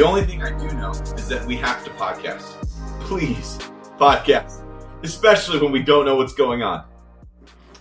The only thing I do know is that we have to podcast. Please, podcast. Especially when we don't know what's going on.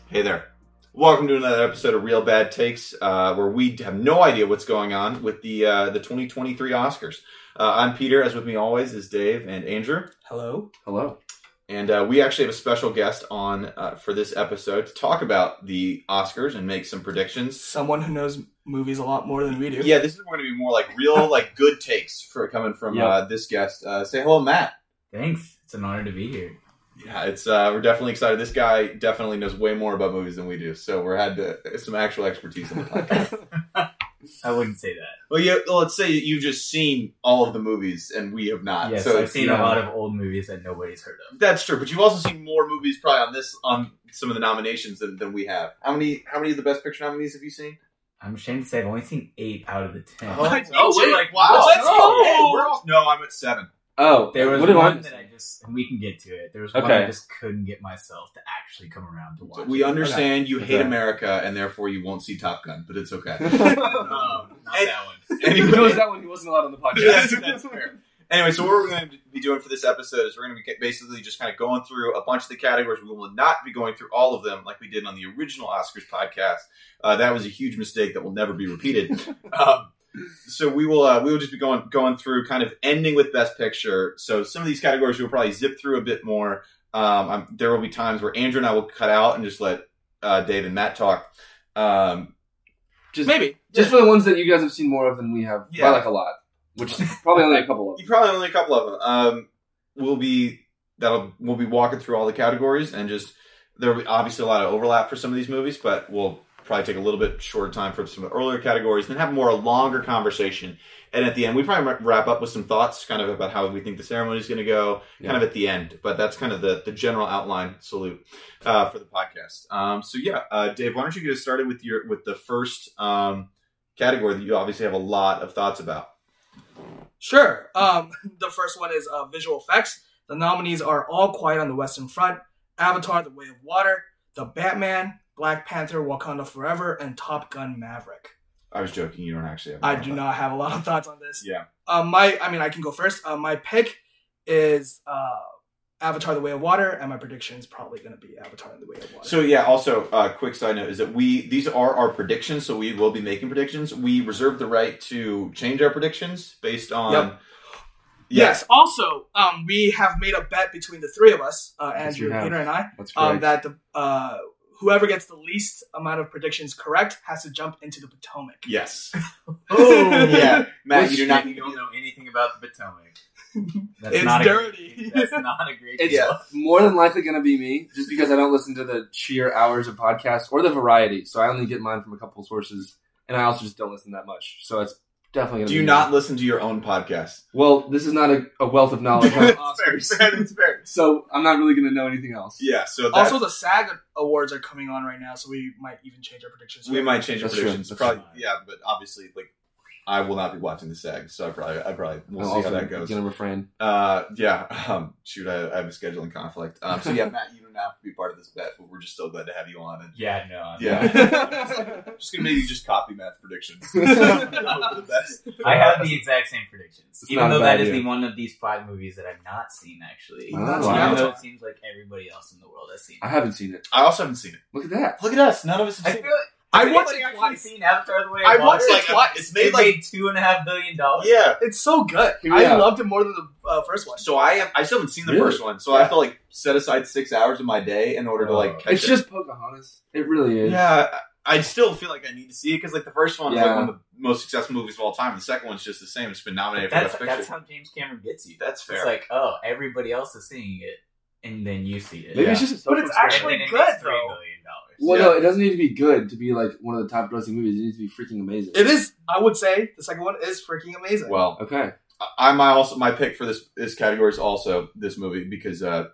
Hey there. Welcome to another episode of Reel Bad Takes, uh, where we have no idea what's going on with the uh, the 2023 Oscars. Uh, I'm Peter, as with me always is Dave and Andrew. Hello. Hello. And uh, we actually have a special guest on uh, for this episode to talk about the Oscars and make some predictions. Someone who knows movies a lot more than we do. Yeah, this is going to be more like real, like good takes for coming from Yeah. uh, this guest. Uh, say hello, Matt. Thanks. It's an honor to be here. Yeah, it's uh, we're definitely excited. This guy definitely knows way more about movies than we do, so we're had to, some actual expertise on the podcast. I wouldn't say that. well, yeah, well, let's say you've just seen all of the movies and we have not. yes, so I've it's- seen yeah. a lot of old movies that nobody's heard of. That's true, but you've also seen more movies probably on this on some of the nominations than, than we have. How many how many of the best picture nominees have you seen? I'm ashamed to say I've only seen eight out of the ten. Oh, oh, wait, like wow, Let's go. Hey, all, no, I'm at seven. Oh, There was what one that I just, and we can get to it. There was one Okay. I just couldn't get myself to actually come around to watch. We it. understand you hate Okay. America and therefore you won't see Top Gun, but it's okay. Um, not And- that one. If it was that one, he wasn't allowed on the that's, podcast. that's fair. Anyway, so what we're going to be doing for this episode is we're going to be basically just kind of going through a bunch of the categories. We will not be going through all of them like we did on the original Oscars podcast. Uh, that was a huge mistake that will never be repeated. um, so we will uh, we will just be going going through kind of ending with Best Picture. So some of these categories we'll probably zip through a bit more. Um, I'm, there will be times where Andrew and I will cut out and just let uh, Dave and Matt talk. Um, just, Maybe. just for the ones that you guys have seen more of than we have, Yeah. by like a lot, which is probably only a couple of You them. probably only a couple of them. Um, we'll be that'll we'll be walking through all the categories and just there will be obviously a lot of overlap for some of these movies, but we'll probably take a little bit shorter time for some of the earlier categories and then have more a longer conversation. And at the end, we probably wrap up with some thoughts, kind of about how we think the ceremony is going to go, kind of at the end. But that's kind of the the general outline. Salute uh, for the podcast. Um, so yeah, uh, Dave, why don't you get us started with your with the first um, category that you obviously have a lot of thoughts about. Sure. Um, the first one is uh, visual effects. The nominees are All Quiet on the Western Front, Avatar: The Way of Water, The Batman, Black Panther: Wakanda Forever, and Top Gun: Maverick. I was joking. You don't actually have. I do not have a lot of thoughts on this. Yeah. Um, my, I mean, I can go first. Uh, my pick is uh, Avatar: The Way of Water, and my prediction is probably going to be Avatar: The Way of Water. So yeah. Also, uh, quick side note is that we these are our predictions, so we will be making predictions. We reserve the right to change our predictions based on. Yep. Yes. Also, um, we have made a bet between the three of us, uh, Andrew, we. Peter, and I, um, that the uh, whoever gets the least amount of predictions correct has to jump into the Potomac. Yes. Oh yeah, Matt, Which- you do not. You don't know anything about the Potomac. That's It's not dirty. A that's not a great It's deal. more than likely going to be me, just because I don't listen to the sheer hours of podcasts or the variety. So I only get mine from a couple sources, and I also just don't listen that much. So it's definitely Do you not Me. listen to your own podcast? Well, this is not a, a wealth of knowledge on Oscars, That's fair. so I'm not really going to know anything else. Yeah. So that's, Also, the SAG awards are coming on right now, so we might even change our predictions. we might change our That's true. predictions. That's Probably. Yeah, but obviously, like, I will not be watching the SAG, so I probably, I probably we'll I'm see how that goes. Going to refrain. Uh, yeah. Um, shoot, I, I have a scheduling conflict. Um, so yeah, Matt, you don't have to be part of this bet, but we're just so glad to have you on. And Yeah, no. I'm yeah, just gonna maybe just copy Matt's predictions. The best. I have the exact same predictions, It's even though bad that is idea. the one of these five movies that I've not seen. Actually, Oh, even though it seems like everybody else in the world has seen. It. I haven't seen it. I also haven't seen it. Look at that. Look at us. None of us have I seen feel it. like I watched it actually twice. Seen Avatar: The Way I Water? watched it Like, twice. It's It made made like two and a half billion dollars. yeah. It's so good. Hear me I loved it more than the uh, first one. So I am. I still haven't seen the Really? first one, so I have to like set aside six hours of my day in order to like. catch It's it. just Pocahontas. It really is. yeah. I I still feel like I need to see it because like the first one is like one of the most successful movies of all time. The second one's just the same. It's been nominated for That's, best that's how James Cameron gets you. That's fair. It's like, oh, everybody else is seeing it, and then you see it. Maybe Yeah. it's just a But it's actually and then it good, though. billion dollars. Well, Yeah. no, it doesn't need to be good to be like one of the top grossing movies. It needs to be freaking amazing. It is. I would say the second one is freaking amazing. well, Okay. I my also my pick for this this category is also this movie because uh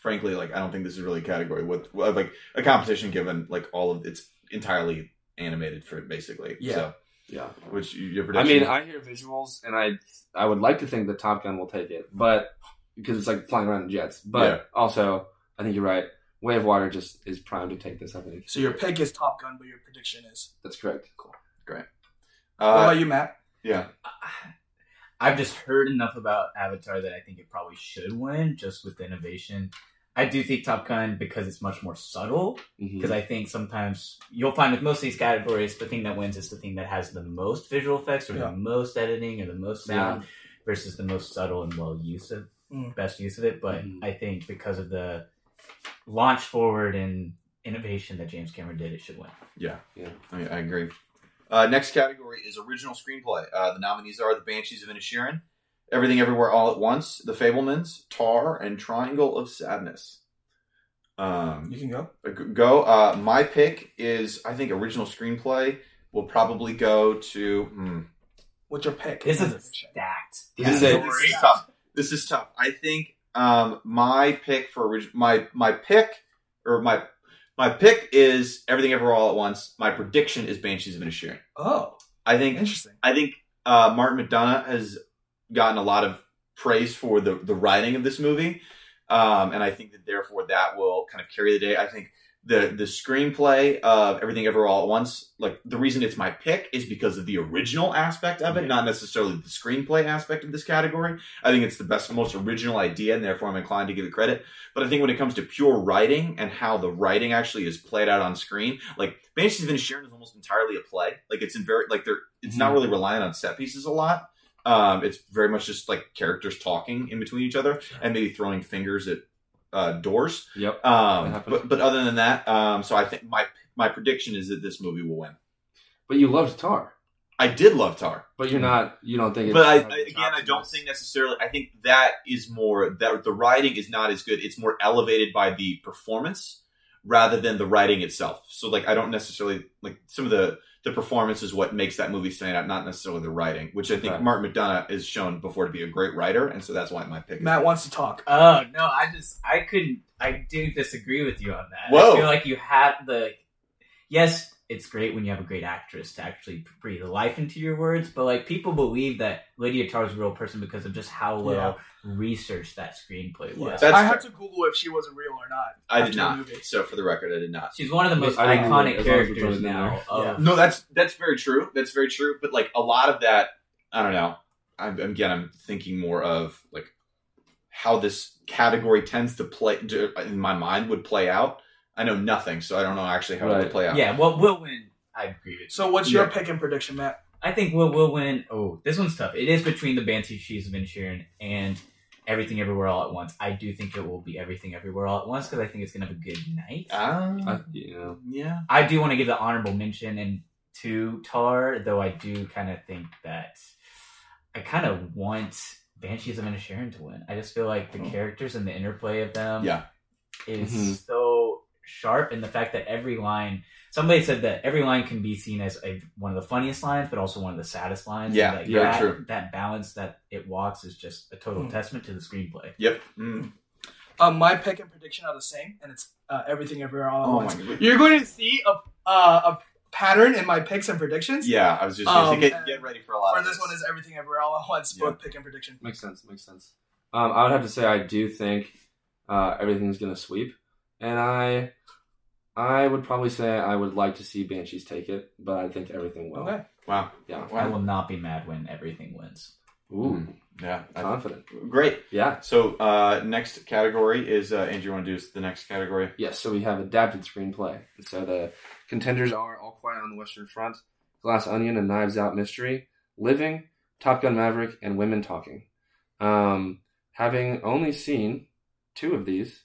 frankly like I don't think this is really a category with well, like a competition given like all of it's entirely animated for basically Yeah. so Yeah. which you- your I mean, I hear visuals, and I I would like to think that Top Gun will take it, but because it's like flying around in jets. But Yeah. also, I think you're right. Way of Water just is primed to take this. I think so your pick is Top Gun, but your prediction is. that's correct. Cool. what uh, about you, Matt? yeah I've just heard enough about Avatar that I think it probably should win just with the innovation. I do think Top Gun because it's much more subtle. Because I think sometimes you'll find with most of these categories, the thing that wins is the thing that has the most visual effects or Yeah. the most editing or the most sound versus the most subtle and well use of Mm. best use of it. But Mhm. I think because of the launch forward and innovation that James Cameron did, it should win. Yeah, Yeah. I, I agree. Uh, next category is original screenplay. Uh, the nominees are The Banshees of Inisherin, Everything Everywhere All at Once, The Fabelmans, Tar, and Triangle of Sadness. Um, You can go. go. Uh, my pick is I think original screenplay will probably go to. Hmm, What's your pick? This is stacked. This is a- this is tough. This is tough. I think um, my pick for my my pick or my my pick is Everything Ever All at Once. My prediction is Banshees of Inisherin. Oh, I think interesting. I think uh, Martin McDonagh has gotten a lot of praise for the the writing of this movie, um, and I think that therefore that will kind of carry the day. I think the the screenplay of Everything Ever All at Once, like the reason it's my pick is because of the original aspect of it, not necessarily the screenplay aspect of this category. I think it's the best, most original idea, and therefore I'm inclined to give it credit. But I think when it comes to pure writing and how the writing actually is played out on screen, like Banshees of Inisherin is almost entirely a play. Like it's in very like they're it's not really relying on set pieces a lot. Um, it's very much just like characters talking in between each other and maybe throwing fingers at uh, doors. Yep. Um, but but other than that, um, so I think my my prediction is that this movie will win. But you loved Tar. I did love Tar, But you're not. You don't think. It's but I, I again I don't think necessarily. I think that is more that the writing is not as good. It's more elevated by the performance rather than the writing itself. So like I don't necessarily like some of the the performance is what makes that movie stand out, not necessarily the writing, which I think Okay. Martin McDonagh is shown before to be a great writer, and so that's why my pick. is Matt wants to talk. Oh no, I just I couldn't I do disagree with you on that. Whoa. I feel like you have the yes, it's great when you have a great actress to actually breathe life into your words, but like people believe that Lydia Tar's a real person because of just how well researched that screenplay was. That's I fair. had to Google if she was real or not. I did the not. movie. So for the record, I did not. She's one of the most I iconic as long as we're characters throwing it in now. Of, Yeah. No, that's that's very true. That's very true. But like a lot of that, I don't know. I'm, again, I'm thinking more of like how this category tends to play to, in my mind would play out. I know nothing, so I don't know actually how it Right. would play out. Yeah, well, we'll win. I agree with you. So what's your Yeah. pick and prediction, Matt? I think Will will win. Oh, this one's tough. It is between the Banshee Banshees of Inisherin and Everything Everywhere All at Once. I do think it will be Everything Everywhere All at Once because I think it's gonna have a good night. Ah, I, you know. yeah. I do want to give the honorable mention and to Tar, though I do kind of think that I kind of want Banshees of Inisherin to win. I just feel like the Oh. characters and the interplay of them Yeah. is Mhm. so sharp, and the fact that every line. Somebody said that every line can be seen as a, one of the funniest lines, but also one of the saddest lines. Yeah, And, like, very that, true. That balance that it walks is just a total Hmm. testament to the screenplay. Yep. Mm. Um, my pick and prediction are the same, and it's uh, everything everywhere all at Oh once. You're going to see a uh, a pattern in my picks and predictions. Yeah, I was just gonna Um, get, get ready for a lot. For of this one is everything everywhere all at once. Yeah. Both pick and prediction. Makes sense. Makes sense. Um, I would have to say I do think uh, everything's gonna sweep, and I, I would probably say I would like to see Banshees take it, but I think everything will. Okay. wow. Yeah. I will not be mad when everything wins. Ooh, Yeah. I- confident. great. Yeah. So uh, next category is uh, Andrew. You want to do the next category? Yes. So we have adapted screenplay. So the contenders are All Quiet on the Western Front, Glass Onion, and Knives Out Mystery, Living, Top Gun Maverick, and Women Talking. Um, having only seen two of these,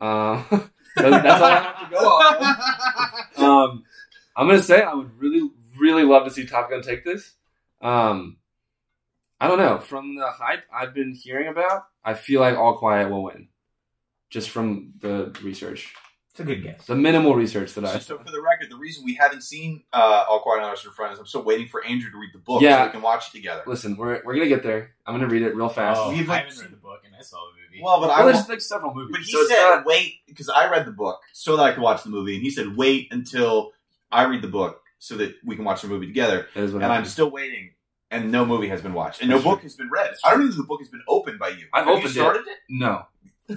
um, that's all I have to go off. of. um, I'm gonna say I would really, really love to see Top Gun take this. Um, I don't know. From the hype I've been hearing about, I feel like All Quiet will win, just from the research, It's a good guess. the minimal research that I. So for the record, the reason we haven't seen uh, All Quiet on the Western Front is I'm still waiting for Andrew to read the book so Yeah. we can watch it together. Listen, we're, we're gonna get there. I'm gonna read it real fast. Oh, We've, I like, haven't read the book and I saw the movie. Well, but I well, will- there's like several movies, But he so it's said not- wait because I read the book so that I could watch the movie, and he said wait until I read the book so that we can watch the movie together. that is what And I'm happened. still waiting, and no movie has been watched, and no That's book has been read. I don't even know if the book has been opened by you. I've Have opened it. you started it. no,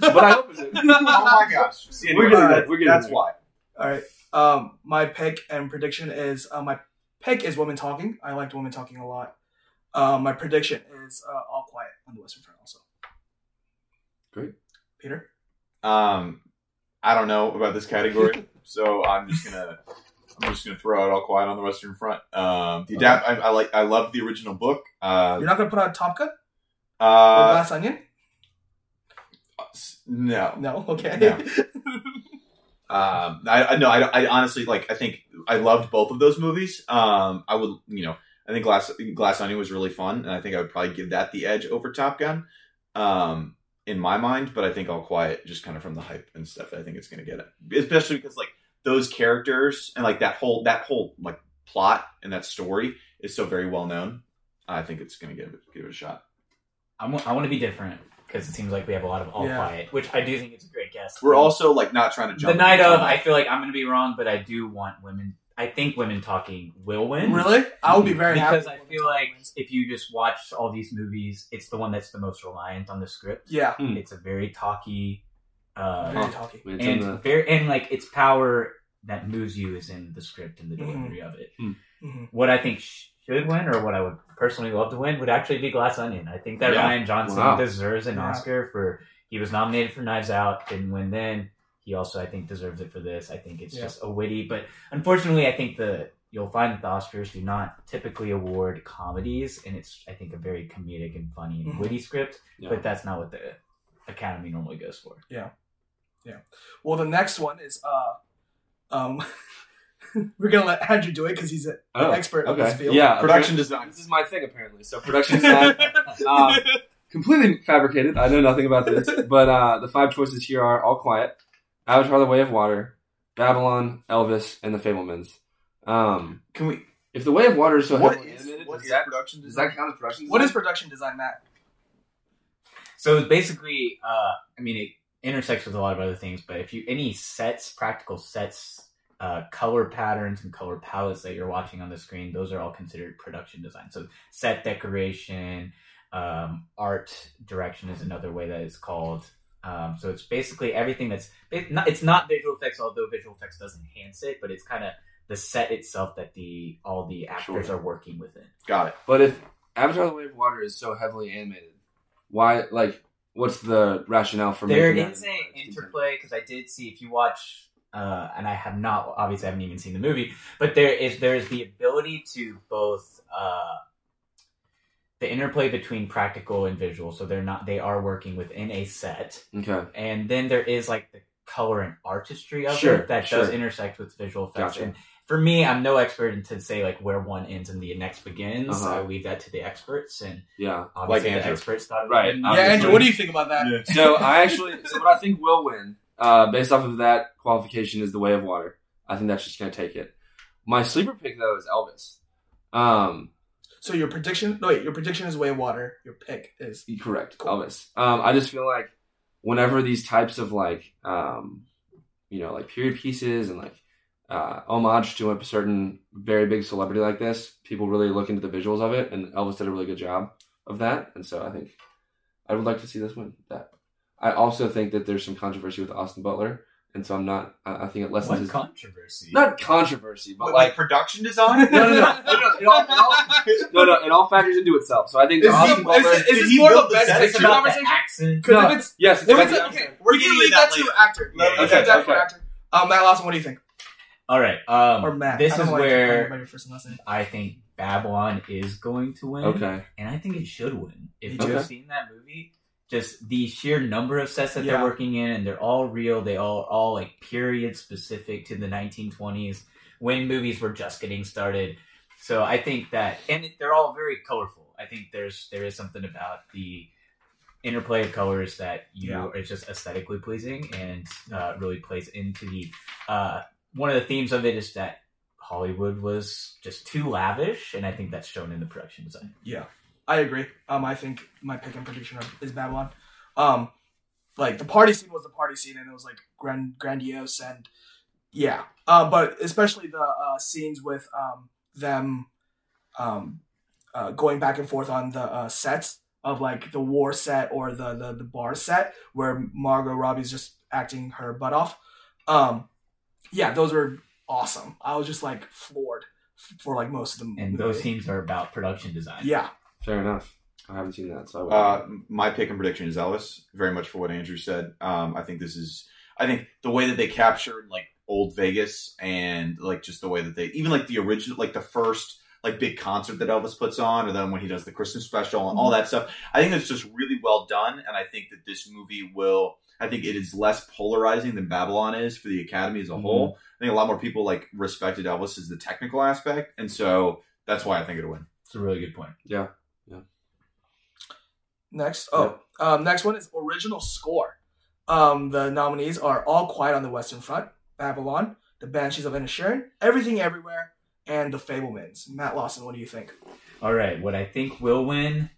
but I opened it. oh my gosh! See, We're anyway, getting there. that- We're getting that's there. why. All right. Um, my pick and prediction is uh, my pick is Women Talking. I liked Women Talking a lot. Um, my prediction is uh, All Quiet on the Western Front also. Great. Peter. Um, I don't know about this category, so I'm just gonna I'm just gonna throw out All Quiet on the Western Front. Um, the adapt I, I like I love the original book. Uh, You're not gonna put on Top Gun or uh, Glass Onion? No, No. Okay. No. Um, I, I no, I, I honestly like. I think I loved both of those movies. Um, I would, you know, I think Glass Glass Onion was really fun, and I think I would probably give that the edge over Top Gun, um, in my mind. But I think All Quiet, just kind of from the hype and stuff, I think it's going to get it, especially because like those characters and like that whole that whole like plot and that story is so very well known. I think it's going to give it give it a shot. I want, I want to be different because it seems like we have a lot of all Yeah. quiet, which I do think it's a great guess. We're also like not trying to jump the night of. I feel like I'm going to be wrong, but I do want women. I think women talking will win. Really? I would be very because happy. I feel like if you just watch all these movies, it's the one that's the most reliant on the script. Yeah. Hmm. It's a very talky, uh, Very talky. And the- very and like its power that moves you is in the script and the Mhm. delivery of it. hmm What I think sh- should win, or what I would personally love to win, would actually be Glass Onion. I think that Yeah. Rian Johnson Wow. deserves an Yeah. Oscar for. He was nominated for Knives Out, didn't win then. He also, I think, deserves it for this. I think it's Yeah. just a witty, but unfortunately, I think the you'll find that the Oscars do not typically award comedies, and it's I think a very comedic and funny and Mhm. witty script. Yeah. But that's not what the Academy normally goes for. Yeah, yeah. Well, the next one is uh, um, we're gonna let Andrew do it because he's an Oh, expert of okay. this field. Yeah, Production apparently- design. This is my thing apparently. So production design, um, completely fabricated. I know nothing about this, but uh, the five choices here are All Quiet, Avatar: The Way of Water, Babylon, Elvis, and The Fabelmans. Um, Can we? if The Way of Water is so What heavily is, animated, what does is that production does that count as production? what is production design, Matt? So it's basically, uh, I mean, it intersects with a lot of other things, but if you any sets, practical sets, uh, color patterns and color palettes that you're watching on the screen, those are all considered production design. So set decoration, um, art direction is another way that it's called. Um, so it's basically everything that's it's not visual effects, although visual effects does enhance it, but it's kind of the set itself that the all the actors Sure. are working within. Got it. But if Avatar: The Way of Water is so heavily animated, why? Like, what's the rationale for there making is that? a interplay because I did see if you watch, uh, and I have not obviously I haven't even seen the movie, but there is there is the ability to both uh, the interplay between practical and visual. So they're not they are working within a set, Okay, and then there is like the color and artistry of Sure, it that does intersect with visual effects. Gotcha. And for me, I'm no expert to say like where one ends and the next begins. Uh-huh. I leave that to the experts, and yeah. obviously Like the experts thought Right. was- yeah, Obviously. Andrew, what do you think about that? Yeah. So I actually, so what I think will win, uh, based off of that qualification, is the Way of Water. I think that's just gonna take it. My sleeper pick though is Elvis. Um, So your prediction? No, wait. Your prediction is Way of Water. Your pick is correct, Cool. Elvis. Um, I just feel like whenever these types of like, um, you know, like period pieces and like uh, homage to a certain very big celebrity like this, people really look into the visuals of it, and Elvis did a really good job of that. And so I think I would like to see this win. That I also think that there's some controversy with Austin Butler, and so I'm not. I, I think it lessens What his controversy? not controversy, but But like like production design? no, no, no, no, no, it all, it all, no, no, it all factors into itself. So I think Is Austin he- Butler. is it- is Did this he more of a the best set? It's picture the conversation? accent. Because No. if it's yes, it's if it's the okay, we're gonna leave that that to actor. Yeah, Let's okay, for okay. actor. Um, Matt Lawson, what do you think? All right. Um, Or Matt? This is know why I keep calling where you by your first and last name. I think Babylon is going to win. Okay. And I think it should win. If you've seen that movie, just the sheer number of sets that Yeah. they're working in, and they're all real. They all all like period specific to the 1920s when movies were just getting started. So I think that, and they're all very colorful. I think there's there is something about the interplay of colors that you Yeah. it's just aesthetically pleasing and uh, really plays into the uh, one of the themes of it is that Hollywood was just too lavish, and I think that's shown in the production design. I agree. Um, I think my pick and prediction is Babylon. Um, like the party scene was the party scene, and it was like grand grandiose and yeah. Uh, but especially the uh, scenes with um them, um, uh, going back and forth on the uh, sets of like the war set or the the the bar set where Margot Robbie's just acting her butt off. Um, yeah, those were awesome. I was just like floored for like most of them. And those scenes are about production design. Yeah. Fair enough. I haven't seen that, so Uh, my pick and prediction is Elvis. Very much for what Andrew said. Um, I think this is. I think the way that they captured like old Vegas and like just the way that they even like the original like the first like big concert that Elvis puts on, or then when he does the Christmas special and all that stuff. I think it's just really well done, and I think that this movie will. I think it is less polarizing than Babylon is for the Academy as a Mhm. whole. I think a lot more people like respected Elvis as the technical aspect, and so that's why I think it'll win. It's a really good point. yeah. Next, oh, um, next one is original score. Um, the nominees are All Quiet on the Western Front, Babylon, The Banshees of Inisherin, Everything Everywhere, and The Fabelmans. Matt Lawson, what do you think? All right, what I think will win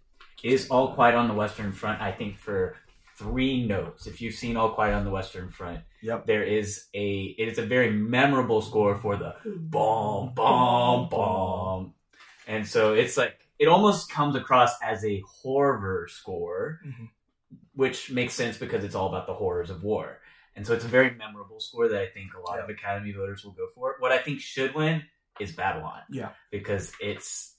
is All Quiet on the Western Front. I think for three notes. If you've seen All Quiet on the Western Front, Yep. there is a it is a very memorable score for the bomb bomb bomb, and so it's like it almost comes across as a horror score, Mhm. which makes sense because it's all about the horrors of war. And so it's a very memorable score that I think a lot of Academy voters will go for. What I think should win is Babylon. Yeah. Because it's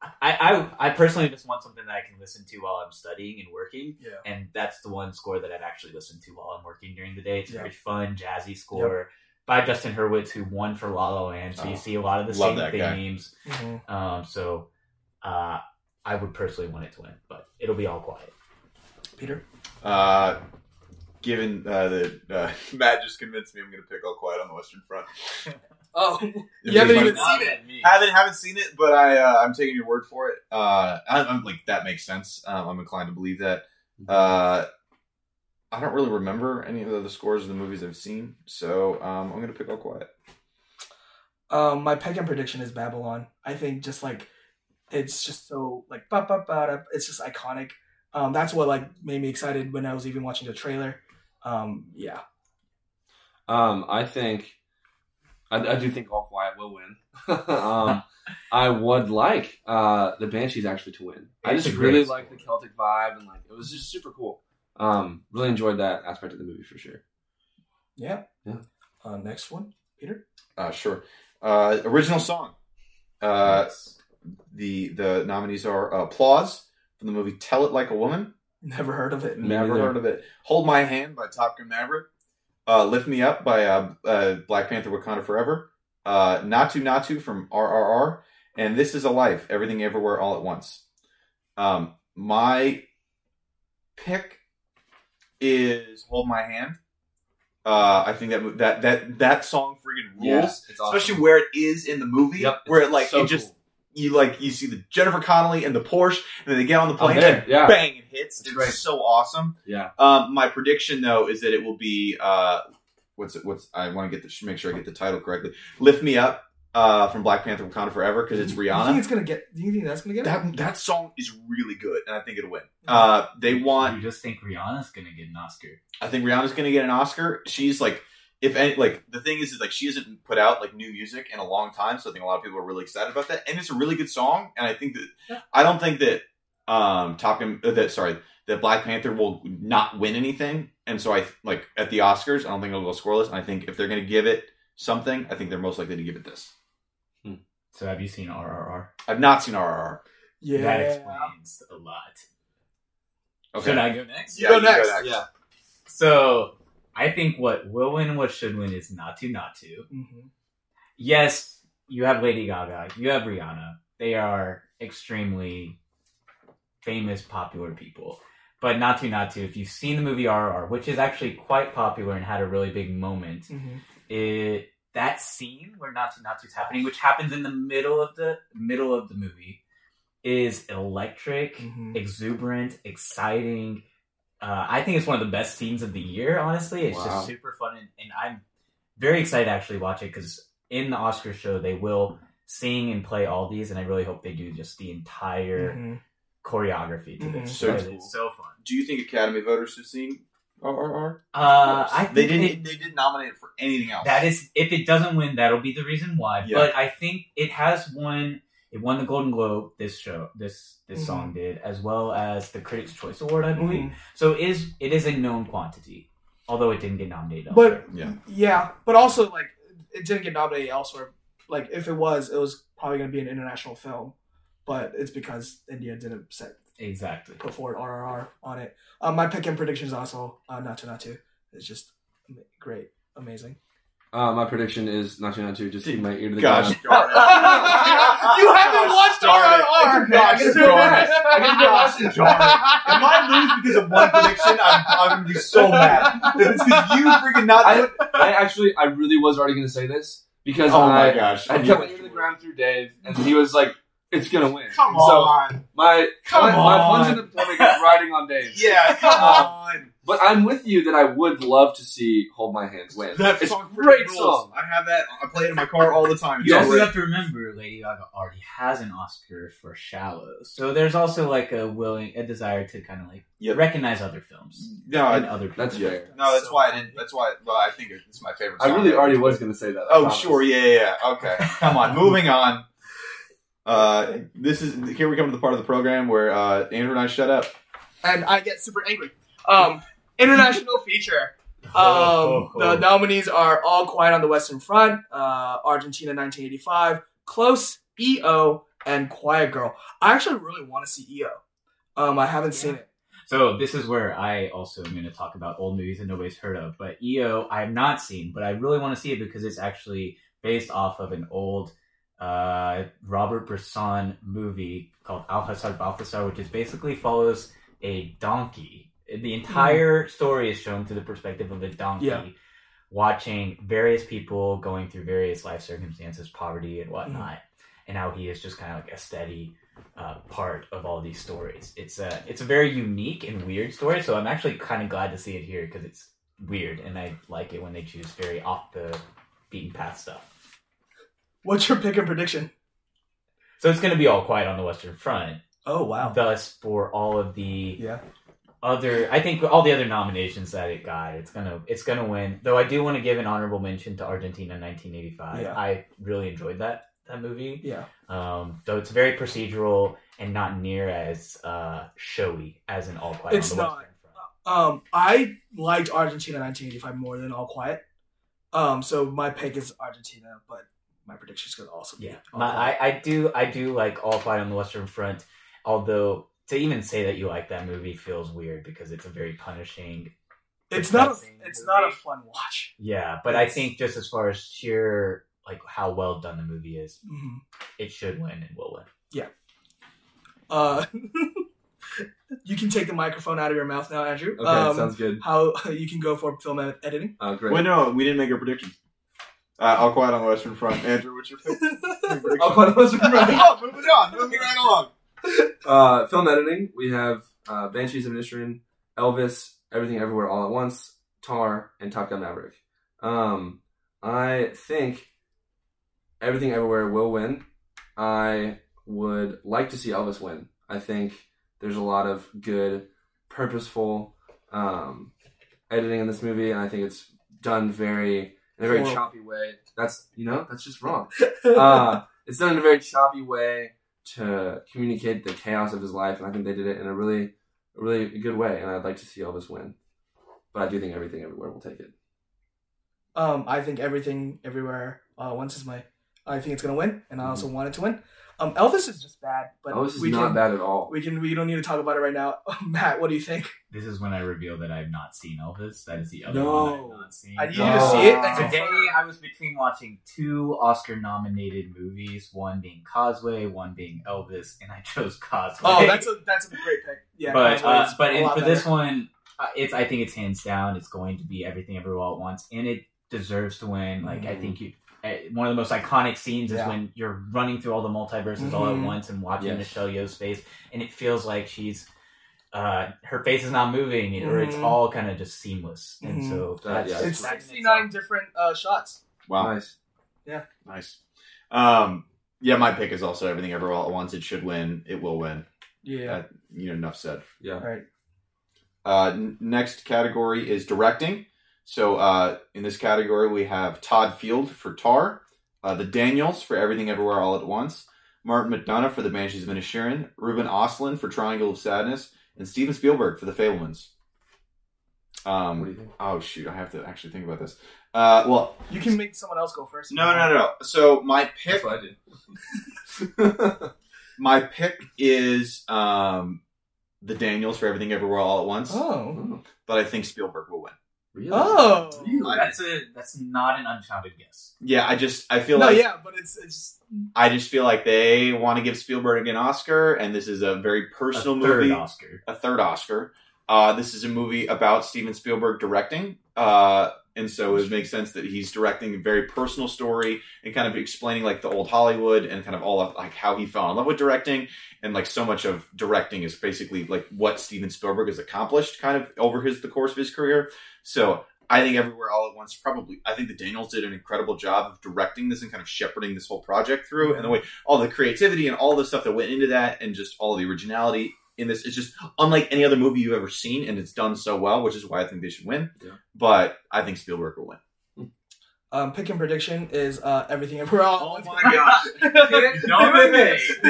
I, I I personally just want something that I can listen to while I'm studying and working. Yeah. And that's the one score that I've actually listened to while I'm working during the day. It's a Yeah. very fun, jazzy score by Justin Hurwitz, who won for La La Land. So Oh, you see a lot of the same themes. Mhm. Um, so uh, I would personally want it to win, but it'll be all quiet. Peter? Uh, given uh, that uh, Matt just convinced me, I'm going to pick All Quiet on the Western Front. Oh, If You haven't even seen it. haven't haven't seen it, but I uh, I'm taking your word for it. Uh, I, I'm like that makes sense. Um, I'm inclined to believe that. Uh, I don't really remember any of the scores of the movies I've seen, so um, I'm going to pick All Quiet. Um, my pick and prediction is Babylon. I think just like it's just so like ba ba ba da, it's just iconic. Um, that's what like made me excited when I was even watching the trailer. Um, yeah, Um, I think I, I do think All Quiet will win. um, I would like uh, the Banshees actually to win. I just really score. like the Celtic vibe and like it was just super cool. Um, really enjoyed that aspect of the movie for sure. yeah, Yeah. Uh, next one, Peter. Uh, sure. Uh, original song. Uh, the the nominees are uh, Applause from the movie Tell It Like a Woman. Never heard of it. Never neither. heard of it. Hold My Hand by Top Gun Maverick. Uh, Lift Me Up by uh, uh, Black Panther Wakanda Forever. Uh, Naatu Naatu from RRR. And This Is a Life, Everything Everywhere All at Once. Um, my pick is Hold My Hand. Uh, I think that that that that song freaking rules, it's awesome. especially where it is in the movie, Yep, where it like so it just cool. You like you see the Jennifer Connelly and the Porsche, and then they get on the plane and yeah. bang, it hits. It's It's, great. so awesome. yeah. Um, my prediction though is that it will be uh, what's it? What's I want to get the make sure I get the title correctly. Lift Me Up uh, from Black Panther: Wakanda Forever because it's You think Rihanna. it's gonna get? Do you think that's gonna get? it? That that song is really good, and I think it'll win. Uh, they want. You just think Rihanna's gonna get an Oscar? I think Rihanna's going to get an Oscar. She's like, if any, like the thing is, is like she hasn't put out like new music in a long time, so I think a lot of people are really excited about that. And it's a really good song, and I think that Yeah. I don't think that um Top Gun uh, that sorry that Black Panther will not win anything, and so I like at the Oscars, I don't think it'll go scoreless. And I think if they're going to give it something, I think they're most likely to give it this. So have you seen RRR? I've not seen RRR. yeah. That explains a lot. Okay, Should I go next? Yeah, Go you next. Yeah. So I think what will win, and what should win, is *Naatu Naatu. Mhm. Yes, you have Lady Gaga, you have Rihanna. They are extremely famous, popular people. But Naatu Naatu. if you've seen the movie RRR, which is actually quite popular and had a really big moment, Mhm. it that scene where Natsu Natu Natu's happening, which happens in the middle of the middle of the movie, is electric, Mhm. exuberant, exciting. Uh, I think it's one of the best scenes of the year. Honestly, it's Wow. just super fun, and, and I'm very excited to actually watch it because in the Oscar show they will sing and play all these, and I really hope they do just the entire Mhm. choreography to Mhm. this. So cool. it's so fun. Do you think Academy voters have seen RRR? Uh, I think they didn't. They didn't nominate it for anything else. That is, if it doesn't win, that'll be the reason why. Yeah. But I think it has won. It won the Golden Globe. This show, this this Mhm. song did, as well as the Critics' Choice Award, I believe. Mhm. So it is it is a known quantity, although it didn't get nominated. But elsewhere. Yeah. yeah, but also like it didn't get nominated elsewhere. Like if it was, it was probably gonna be an international film, but it's because India didn't set Exactly. put forward RRR on it. Um, my pick and prediction is also uh, Naatu Naatu. It's just great, amazing. Uh, my prediction is not not to just keep my ear to the Gosh, ground. darn you haven't watched darn it. RRR. Gosh, It's darn bad. it. I just get lost in darn it. If I lose because of one prediction, I'm, I'm gonna be so mad. It's because you freaking not I. I actually, I really was already going to say this because Oh I, my gosh! I kept my ear to the ground through Dave, and he was like, "It's gonna win." Come And so on. my Come my, my on. punch in the stomach is riding on Dave. Yeah, come um, on. But I'm with you that I would love to see "Hold My Hands" win. That it's a song great freaking rules. song. I have that. I play it in my car all the time. You also have to remember, Lady Gaga already has an Oscar for Shallows, so there's also like a willing, a desire to kind of like Yep. recognize other films No, and I, other people. That's fair. no, that's So why I didn't. That's why. Well, I think it's my favorite. I really already was going to say that. I Oh, promise. sure. Yeah, yeah, yeah. Okay. Come on. Moving on. Uh, this is here we come to the part of the program where uh, Andrew and I shut up. and I get super angry. Um, international feature. Um, the nominees are All Quiet on the Western Front, uh, Argentina 1985, Close, EO, and Quiet Girl. I actually really want to see EO. Um, I haven't seen it. So this is where I also am going to talk about old movies that nobody's heard of. But EO, I have not seen, but I really want to see it because it's actually based off of an old uh, Robert Bresson movie called Au Hasard Balthazar, which is basically follows a donkey. The entire story is shown through the perspective of a donkey. Yeah. Watching various people going through various life circumstances, poverty and whatnot, and how he is just kind of like a steady uh, part of all these stories. It's a it's a very unique and weird story. So I'm actually kind of glad to see it here because it's weird and I like it when they choose very off the beaten path stuff. What's your pick and prediction? So it's going to be all quiet on the Western Front. Oh wow. Thus, for all of the Yeah. other, I think all the other nominations that it got, it's gonna it's gonna win. Though I do want to give an honorable mention to Argentina 1985. Yeah. I really enjoyed that that movie. Yeah. Um, though it's very procedural and not near as uh, showy as an All Quiet It's on the not. Western Front. Um, I liked Argentina 1985 more than All Quiet. Um, so my pick is Argentina, but my prediction is going to also be Yeah, My, I, I do I do like All Quiet on the Western Front. Although to even say that you like that movie feels weird because it's a very punishing. it's not a, depressing it's not a fun watch. Yeah, but I think just as far as sheer like how well done the movie is, hmm it should win and will win. Yeah. Uh, you can take the microphone out of your mouth now, Andrew. Okay, um, sounds good. how you can go for film ed- editing? Uh, great. Wait, no, we didn't make our predictions. Uh, all quiet on the Western Front. Andrew, what's your pick? I'll put those right. oh, moving on. Moving right along. Uh, film editing. We have uh, Banshees of Inisherin, Elvis, Everything Everywhere All at Once, Tar, and Top Gun Maverick. Um, I think Everything Everywhere will win. I would like to see Elvis win. I think there's a lot of good, purposeful um, editing in this movie, and I think it's done very in a very choppy way. That's you know that's just wrong. Uh, it's done in a very choppy way to communicate the chaos of his life, and I think they did it in a really, a really good way. And I'd like to see Elvis win, but I do think everything everywhere will take it. um, I think everything, everywhere, uh, once is my. I think it's gonna win, and I also want it to win. Um, Elvis is just bad, but Elvis is we not can, bad at all. We can. We don't need to talk about it right now. Matt, what do you think? This is when I reveal that I've not seen Elvis. That is the other No. one I've not seen. I need you to to see see it. it and Today confirm. I was between watching two Oscar-nominated movies, one being Causeway, one being Elvis, and I chose Causeway. Oh, that's a that's a great pick. Yeah, but uh, but a in, lot for this one, uh, it's I think it's hands down. It's going to be everything everywhere all at once, and it deserves to win. Like I Mhm. think you. Uh, One of the most iconic scenes is Yeah. when you're running through all the multiverses all at Mhm. once and watching Yes. Michelle Yeoh's face, and it feels like she's uh, her face is not moving, or it's Mhm. all kind of just seamless. And Mhm. so That- that's yeah, it's that in sixty nine itself. different uh, shots. Wow, Nice. Yeah, nice. Um, yeah, my pick is also everything ever all at once. It should win. It will win. Yeah. Uh, you know, enough said. Yeah. All right. Uh, n- next category is directing. So uh, in this category, we have Todd Field for Tar, uh, the Daniels for Everything Everywhere All at Once, Martin McDonagh for The Banshees of Inisherin, Ruben Ostlund for Triangle of Sadness, and Steven Spielberg for The Fabelmans. Um, What do you think? oh shoot, I have to actually think about this. Uh, well, You can make someone else go first. no, no, no. So my pick, That's what I did. my pick is um, the Daniels for Everything Everywhere All at Once, Oh. Oh, but I think Spielberg will win. Really? Oh. That's a that's not an unfounded guess. Yeah, I just I feel No, like yeah, but it's it's I just feel like they want to give Spielberg an Oscar, and this is a very personal a third movie, Oscar. a third Oscar. Uh, this is a movie about Steven Spielberg directing, uh, and so it makes sense that he's directing a very personal story and kind of explaining like the old Hollywood and kind of all of like how he fell in love with directing, and like so much of directing is basically like what Steven Spielberg has accomplished kind of over his the course of his career. So I think Everywhere All at Once probably I think the Daniels did an incredible job of directing this and kind of shepherding this whole project through and the way all the creativity and all the stuff that went into that and just all the originality in this it's just unlike any other movie you've ever seen and it's done so well, which is why I think they should win. Yeah. But I think Spielberg will win. um pick and prediction is uh everything everywhere all. Oh my gosh. Don't do this.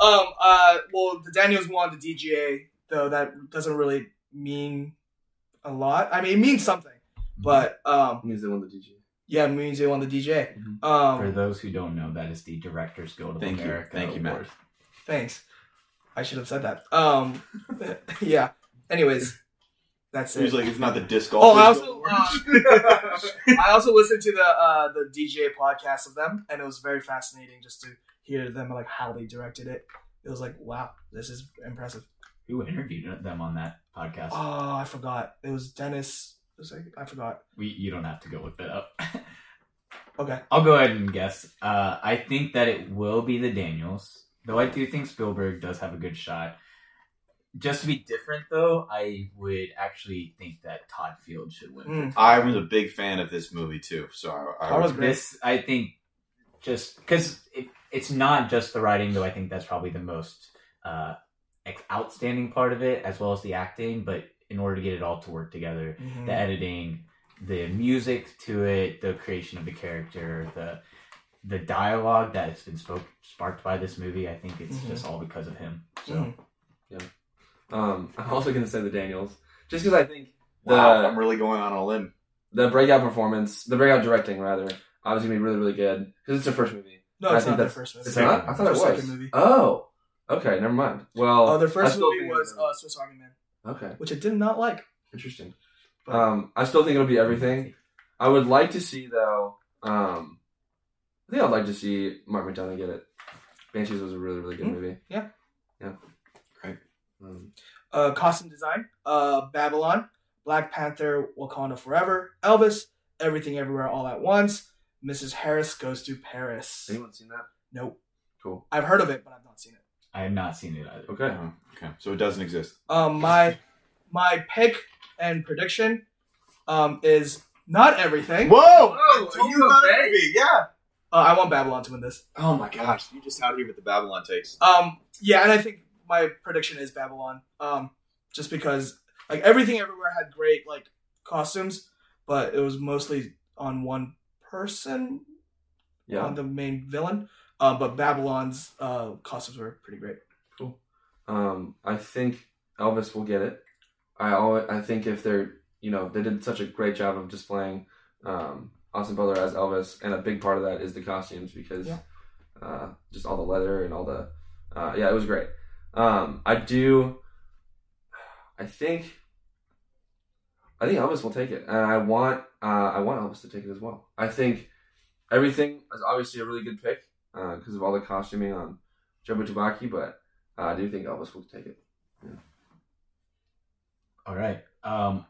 um uh well the Daniels won the DGA though that doesn't really mean a lot. I mean it means something. But um Means they won the DG. yeah, it means they won the DJ. Mhm. For Um those who don't know, that is the Directors Guild of Thank you. Thank you, Matt. Thanks. I should have said that. Um yeah. Anyways, that's it. Usually it's not the disc golf. Oh, I also uh, I also listened to the uh, the DJ podcast of them, and it was very fascinating just to hear them like how they directed it. It was like, wow, this is impressive. Who interviewed them on that podcast? Oh, I forgot. It was Dennis. It was like I forgot. We you don't have to go look that up. Okay. I'll go ahead and guess. Uh, I think that it will be the Daniels, though I do think Spielberg does have a good shot. Just to be different, though, I would actually think that Todd Field should win. Mm. I was a big fan of this movie too, so I, I That was. This, I think, just because it, it's not just the writing, though. I think that's probably the most uh, outstanding part of it, as well as the acting. But in order to get it all to work together, Mhm. the editing, the music to it, the creation of the character, the the dialogue that has been spoke, sparked by this movie. I think it's Mhm. just all because of him. So Mhm. Um, I'm also going to say the Daniels, just because I think the wow, I'm really going on a limb. the breakout performance, the breakout directing rather, obviously gonna be really really good because it's their first movie. No, I it's think not their first movie. It's Second. not. I thought it It's their was. second movie. Oh, okay, never mind. Well, Oh, their first still movie was it'll uh, Swiss Army Man, okay, which I did not like. interesting. But- Um, I still think it'll be everything. I would like to see though. Um, I think I'd like to see Mark McDonagh get it. Banshees was a really really good Mm, movie. yeah. yeah, Great. Um, Uh, costume design, uh, Babylon, Black Panther, Wakanda Forever, Elvis, Everything Everywhere All at Once, Mrs. Harris Goes to Paris. anyone seen that? Nope. Cool. I've heard of it, but I've not seen it. I have not seen it either. Okay. Oh, okay, so it doesn't exist. Um, my my pick and prediction um, is not everything. Whoa! Whoa, are you okay? movie, yeah. Uh, I want Babylon to win this. Oh my gosh, you just out here with the Babylon takes. Um, yeah, and I think my prediction is Babylon. Um, just because like everything everywhere had great like costumes, but it was mostly on one person, Yeah. on the main villain. Uh, but Babylon's uh, costumes were pretty great. Cool. Um, I think Elvis will get it. I always, I think if they're, you know, they did such a great job of displaying um, Austin Butler as Elvis, and a big part of that is the costumes because Yeah. uh, just all the leather and all the, uh, yeah, it was great. Um, I do, I think, I think Elvis will take it, and I want, uh, I want Elvis to take it as well. I think everything is obviously a really good pick because of all the costuming on Jobu Tupaki, but uh, I do think Elvis will take it. Yeah. All right. Um,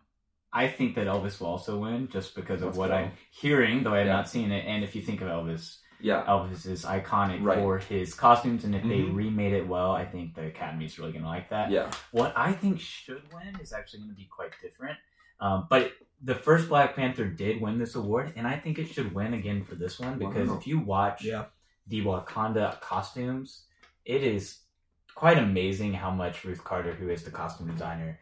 I think that Elvis will also win just because of Let's what go. I'm hearing, though I have Yeah. not seen it. And if you think of Elvis, Yeah, Elvis is iconic Right. for his costumes, and if they Mhm. remade it well, I think the Academy is really going to like that. yeah, What I think should win is actually going to be quite different. Um, but the first Black Panther did win this award, and I think it should win again for this one because Wow. if you watch Yeah. the Wakanda costumes, it is quite amazing how much Ruth Carter, who is the costume designer,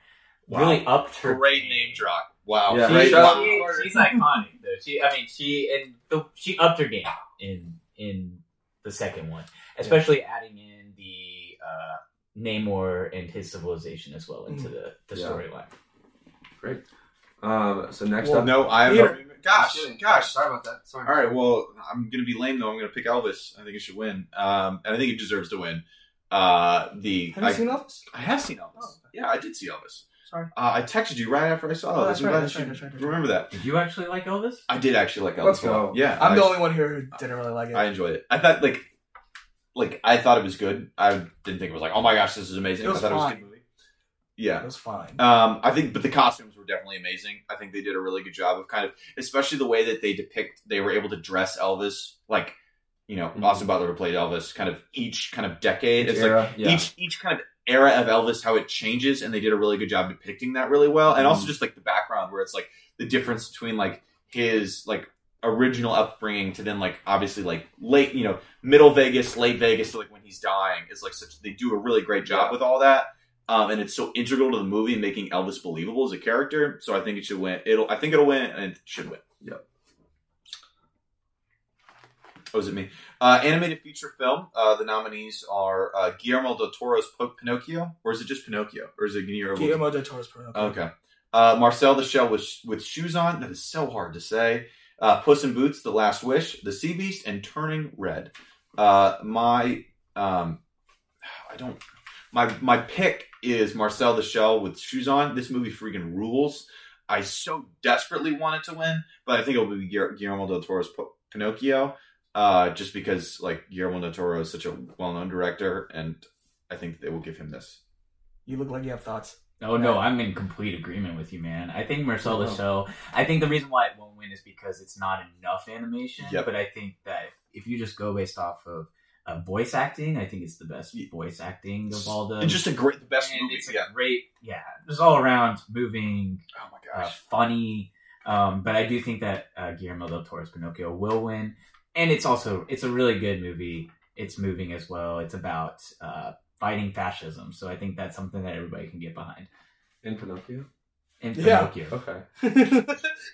Wow. really upped her. Great game. name drop. Wow. Yeah, She, Great shout wow. out- she- she's iconic though. She, I mean, she and the, she upped her game in in the second one, especially adding in the uh, Namor and his civilization as well into the the Yeah. storyline. great. Um, so next Well, up, No, I have Gosh, gosh. sorry about that. Sorry. All right, well, I'm going to be lame though. I'm going to pick Elvis. I think it should win, um, and I think it deserves to win. Uh, the Have you I, seen Elvis? I have seen Elvis. Oh. Yeah, I did see Elvis. Sorry. Uh, I texted you right after I saw Oh, Elvis. that's right, that's right, that's right, remember that. Did you actually like Elvis? I did actually like Elvis. Let's a lot. go. Yeah, I'm I, the only one here who didn't really like it. I enjoyed it. I thought like, like I thought it was good. I didn't think it was like, oh my gosh, this is amazing. It was I thought it was a good movie. Yeah. it was fine. Um, I think, but the costumes were definitely amazing. I think they did a really good job of kind of, especially the way that they depict, they were able to dress Elvis like, you know, Mhm. Austin Butler who played Elvis, kind of each kind of decade. It's like Era, yeah. each each kind of era of Elvis, how it changes, and they did a really good job depicting that really well. And also Mhm. just like the background, where it's like the difference between like his like original upbringing to then like obviously like late, you know, middle Vegas, late Vegas to like when he's dying is like such. They do a really great job Yeah. with all that. Um, and it's so integral to the movie making Elvis believable as a character. So I think it should win. It'll. I think it'll win, and it should win. Yep. Oh, is it me? Uh, animated feature film. Uh, the nominees are uh, Guillermo del Toro's Pinocchio, or is it just Pinocchio, or is it Guillermo? Guillermo del Toro's Pinocchio. Okay. Uh, Marcel the Shell with with shoes on. That is so hard to say. Uh, Puss in Boots, The Last Wish, The Sea Beast, and Turning Red. Uh, my um, I don't. My my pick is Marcel the Shell with shoes on. This movie freaking rules. I so desperately wanted to win, but I think it will be Guillermo del Toro's Pinocchio, uh, just because like Guillermo del Toro is such a well known director, and I think they will give him this. You look like you have thoughts. Oh no, I'm in complete agreement with you, man. I think Marcel the Oh. Show. I think the reason why it won't win is because it's not enough animation. Yep. But I think that if you just go based off of uh, voice acting, I think it's the best voice acting of all the. And just a great, the best and movie. it's a Yeah. great, yeah. It's all around moving, Oh my uh, gosh. funny. Um, but I do think that uh, Guillermo del Toro's Pinocchio will win, and it's also it's a really good movie. It's moving as well. It's about uh, fighting fascism, so I think that's something that everybody can get behind. in Pinocchio. In Yeah. Pinocchio, Okay.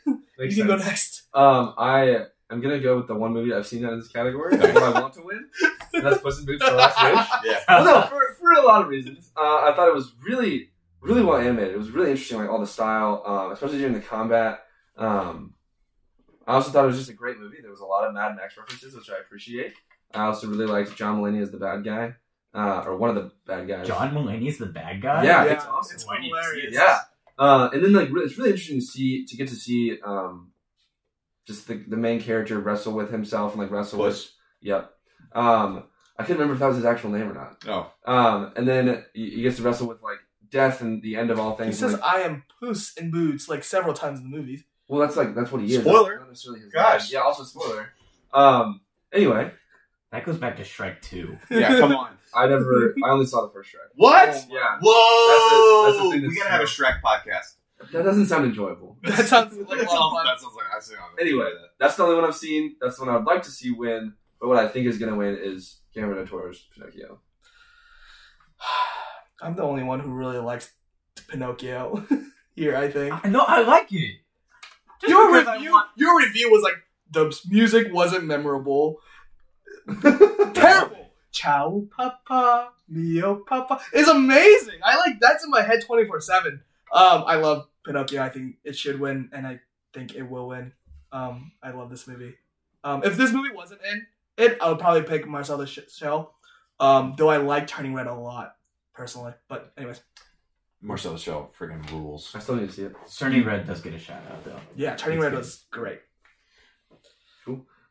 you Makes can go next. Um, I am gonna go with the one movie I've seen out of this category. That's what I want to win. And that's Puss in Boots: The Last Wish. Yeah. well, no, for, for a lot of reasons. Uh, I thought it was really, really well animated. It was really interesting, like all the style, um, especially during the combat. Um, I also thought it was just a great movie. There was a lot of Mad Max references, which I appreciate. I also really liked John Mulaney as the bad guy, uh, or one of the bad guys. John Mulaney's the bad guy. Yeah, Yeah, it's awesome. It's Why do hilarious. Yeah. Uh, and then like re- it's really interesting to see to get to see um, just the, the main character wrestle with himself and like wrestle with. Puss. Yep. Um, I couldn't remember if that was his actual name or not. Oh. Um, and then he, he gets to wrestle with like death and the end of all things. He says, and, like, "I am Puss in Boots" like several times in the movies. Well, that's like that's what he is. Spoiler. That's not necessarily his Gosh. name. Yeah. Also spoiler. Um. Anyway, That goes back to Shrek 2. Yeah, come on. I never. I only saw the first Shrek. What? Oh, Yeah. Whoa! That's the- that's the thing we gotta have a Shrek podcast. That doesn't sound enjoyable. That sounds like a that, sounds, fun. that sounds like I see Anyway, that's the only one I've seen. That's the one I would like to see win. But what I think is going to win is Cameron Torres Pinocchio. I'm the only one who really likes Pinocchio here. I think I know, I like it. Just your review, want- your review was like the music wasn't memorable. Terrible. Ciao, Papa, Mio, Papa. It's amazing. I like that's in my head twenty four seven. Um, I love Pinocchio. I think it should win, and I think it will win. Um, I love this movie. Um, if this movie wasn't in it, I would probably pick Marcel the Shell. Um, though I like Turning Red a lot personally. But anyways, Marcel the Shell freaking rules. I still need to see it. Turning Red does get a shout out, though. yeah, Turning It's Red good. was great.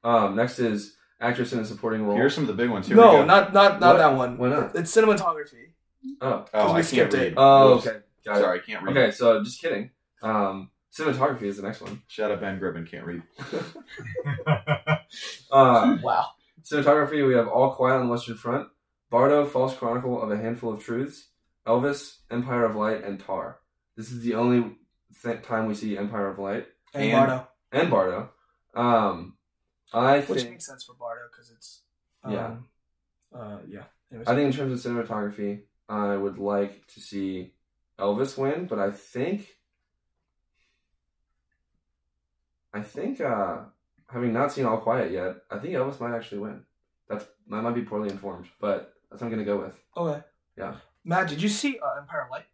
Um, next is actress in a supporting role. Here's some of the big ones. Here we no, go. not not not What? that one. Why not? It's cinematography. Oh, Oh, we I can't skipped read. it. oh, Whoops. okay, got it. Sorry, I can't read. Okay, so just kidding. Um, cinematography is the next one. Shout out Ben Gribbin, can't read. Uh, Wow. cinematography, we have All Quiet on the Western Front, Bardo, False Chronicle of a Handful of Truths, Elvis, Empire of Light, and Tar. This is the only th- time we see Empire of Light And, And- Bardo, and Bardo. Um, I which think makes sense for Bardo because it's um, Yeah. uh, yeah. Anyways. I think in terms of cinematography, I would like to see Elvis win, but I think I think uh having not seen All Quiet yet, I think Elvis might actually win. That's I might be poorly informed, but that's what I'm gonna go with. okay. Yeah. Matt, did you see uh, Empire of Light?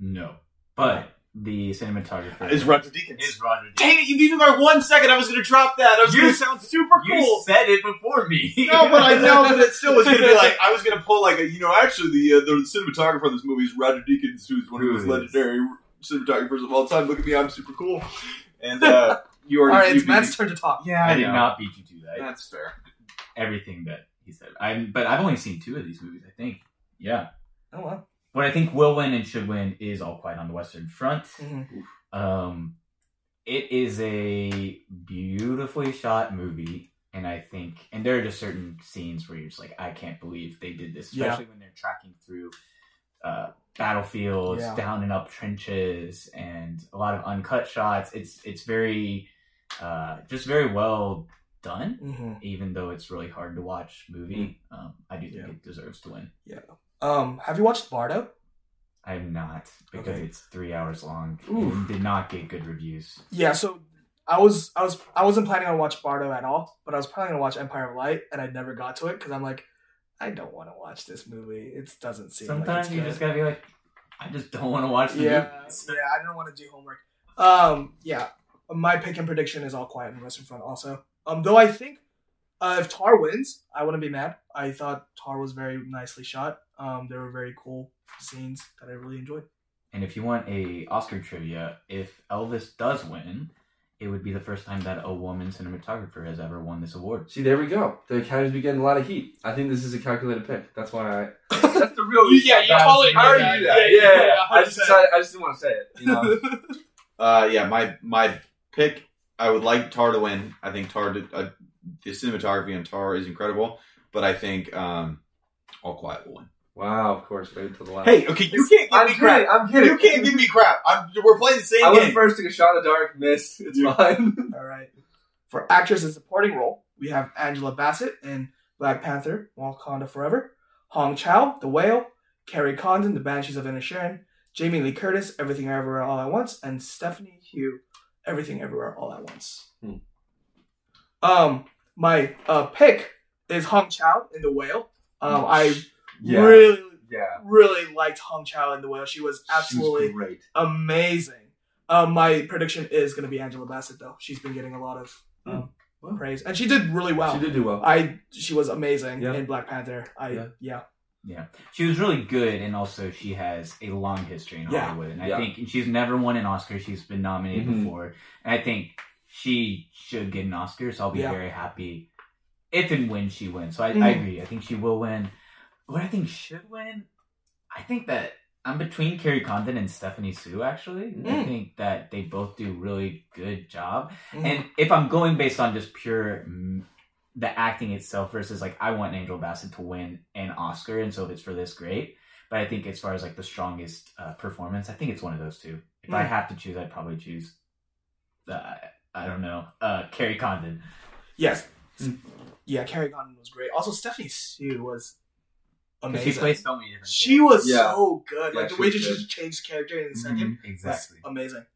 no. But the cinematographer Is Roger Deakins. is Roger Deakins. Dang it! You beat me by one second. I was going to drop that. I was You- going to sound super cool. You cool. said it before me. No, but I know, that it still was going to be like I was going to pull like a, you know actually the uh, the cinematographer of this movie is Roger Deakins, who's one of Who those is? legendary cinematographers of all time. Look at me, I'm super cool. And uh, you already All right, you it's beat Matt's me. turn to talk. Yeah, I I did know. not beat you to that. That's fair. Everything that he said. I but I've only seen two of these movies. I think. Yeah. Oh well. What I think will win and should win is All Quiet on the Western Front. Mhm. Um, it is a beautifully shot movie, and I think, and there are just certain scenes where you're just like, I can't believe they did this, Yeah. especially when they're tracking through uh, battlefields, Yeah. down and up trenches, and a lot of uncut shots. It's it's very, uh, just very well done. Mhm. Even though it's really hard to watch movie, um, I do think Yeah. it deserves to win. Um, have you watched Bardo? I'm not because Okay. it's three hours long Oof. and did not get good reviews. Yeah, so I was I was I wasn't planning on watch Bardo at all, but I was planning to watch Empire of Light, and I never got to it because I'm like, I don't want to watch this movie. It doesn't seem Sometimes like you good. just gotta be like, I just don't want to watch the yeah, movies. yeah, I don't want to do homework. Um, yeah, my pick and prediction is all quiet on the Western Front. Also, um, though I think uh, if Tar wins, I wouldn't be mad. I thought Tar was very nicely shot. Um, there were very cool scenes that I really enjoyed. And if you want a Oscar trivia, if Elvis does win, it would be the first time that a woman cinematographer has ever won this award. See, there we go. The Academy's been getting a lot of heat. I think this is a calculated pick. That's why I. That's the real. Yeah, you totally I already did knew that. that. Yeah, Yeah, yeah, yeah, I just 100%. I just didn't want to say it. You know. Uh, yeah, my my pick. I would like Tar to win. I think Tar, did, uh, the cinematography on Tar is incredible, but I think um, All Quiet will win. wow, of course, wait until the last. Hey, okay, you can't give I'm me kidding. crap. I'm kidding. You can't give me crap. I'm, we're playing the same I went game. first, took a shot in the dark, missed. It's fine. All right. For actress in supporting role, we have Angela Bassett in Black Panther, Wakanda Forever, Hong Chau, The Whale, Kerry Condon, The Banshees of Inisherin, Jamie Lee Curtis, Everything Everywhere All at Once, and Stephanie Hsu, Everything Everywhere All at Once. Hmm. Um, my uh, pick is Hong Chau in The Whale. Um, I Yeah. really, Yeah. really liked Hong Chau in The Whale. She was She was absolutely amazing. Um, my prediction is going to be Angela Bassett, though. She's been getting a lot of um, Well. praise, and she did really well. She did do well. I she was amazing Yeah. in Black Panther. I Yeah. yeah Yeah, she was really good, and also she has a long history in. Hollywood. And I think and she's never won an Oscar. She's been nominated Mhm. before, and I think she should get an Oscar. So I'll be Yeah. very happy if and when she wins. So I, I Mhm. agree. I think she will win. What I think should win, I think that I'm between Kerry Condon and Stephanie Hsu. Actually, I Mm. think that they both do really good job. Mhm. And if I'm going based on just pure mm, the acting itself versus like I want Angel Bassett to win an Oscar, and so if it's for this, great. But I think as far as like the strongest uh, performance, I think it's one of those two. If I Mm. have to choose, I'd probably choose. Uh, I don't know, uh, Kerry Condon. yes Mm. yeah Kerry Condon was great. Also Stephanie Hsu was 'Cause amazing. She plays so many different. She was Yeah. so good. Yeah, Like the way was she good. just changed character in a Mhm, 2nd exactly. was amazing.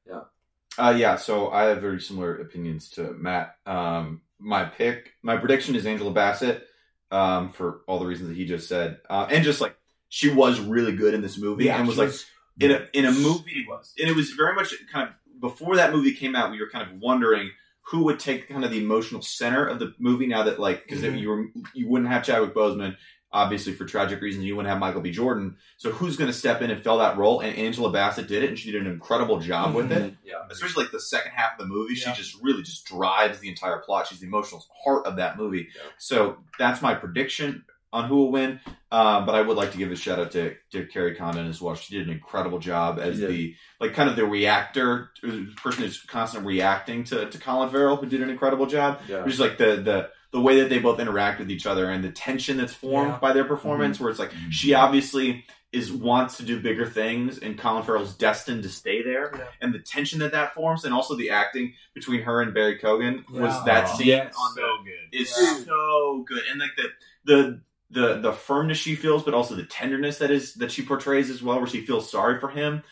Uh, yeah, so I have very similar opinions to Matt. Um, my pick, my prediction is Angela Bassett um, for all the reasons that he just said, uh, and just like she was really good in this movie and was she like in a in a she movie, was. and it was very much kind of before that movie came out. We were kind of wondering who would take kind of the emotional center of the movie now that like because Mhm. you were you wouldn't have Chadwick Boseman. Obviously, for tragic reasons, you wouldn't have Michael B. Jordan. So, who's going to step in and fill that role? And Angela Bassett did it, and she did an incredible job with it Yeah. especially like the second half of the movie, Yeah. she just really just drives the entire plot. She's the emotional heart of that movie. Yeah. So that's my prediction on who will win. Um, but I would like to give a shout out to, to Kerry Condon as well. She did an incredible job as She the like kind of the reactor the person who's constantly reacting to, to Colin Farrell, who did an incredible job. Yeah. Just like the the the way that they both interact with each other and the tension that's formed Yeah. by their performance, where it's like Mhm. she obviously is wants to do bigger things, and Colin Farrell's destined to stay there Yeah. and the tension that that forms, and also the acting between her and Barry Keoghan was Yeah. that Oh, scene yes. on the good. is Yeah. so good, and like the the the the firmness she feels, but also the tenderness that is that she portrays as well, where she feels sorry for him,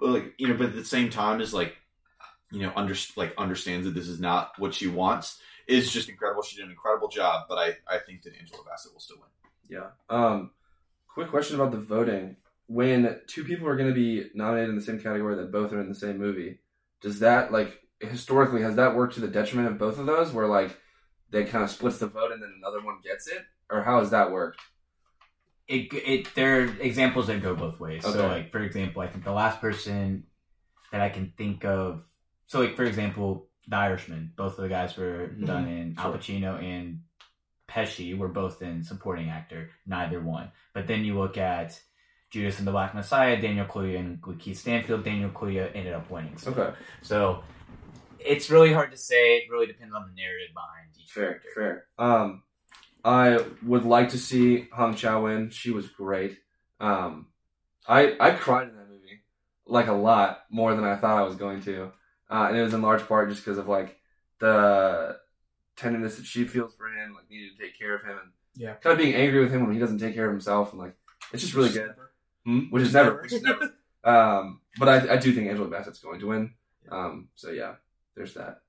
like you know, but at the same time is like you know under like understands that this is not what she wants is just incredible. She did an incredible job, but I I think that Angela Bassett will still win. Yeah. Um, quick question about the voting. when two people are going to be nominated in the same category that both are in the same movie, does that like historically has that worked to the detriment of both of those, where like they kind of splits the vote and then another one gets it, or how has that worked? it it there are examples that go both ways. Okay. So like for example, I think the last person that I can think of so like for example, The Irishman, both of the guys were Mhm. done in Al Pacino and Pesci were both in supporting actor, neither one. But then you look at Judas and the Black Messiah, Daniel Kaluuya and Keith Stanfield, Daniel Kaluuya ended up winning. So, Okay, so it's really hard to say. It really depends on the narrative behind each fair, character. fair. Um, I would like to see Hong Chau win. She was great. Um, I I cried in that movie like a lot more than I thought I was going to, uh, and it was in large part just because of like the tenderness that she feels for him, like needing to take care of him, and Yeah. kind of being angry with him when he doesn't take care of himself, and like it's just really good. Hmm? Which is never, which is never. Um, but I, I do think Angela Bassett's going to win. Um, so yeah, there's that.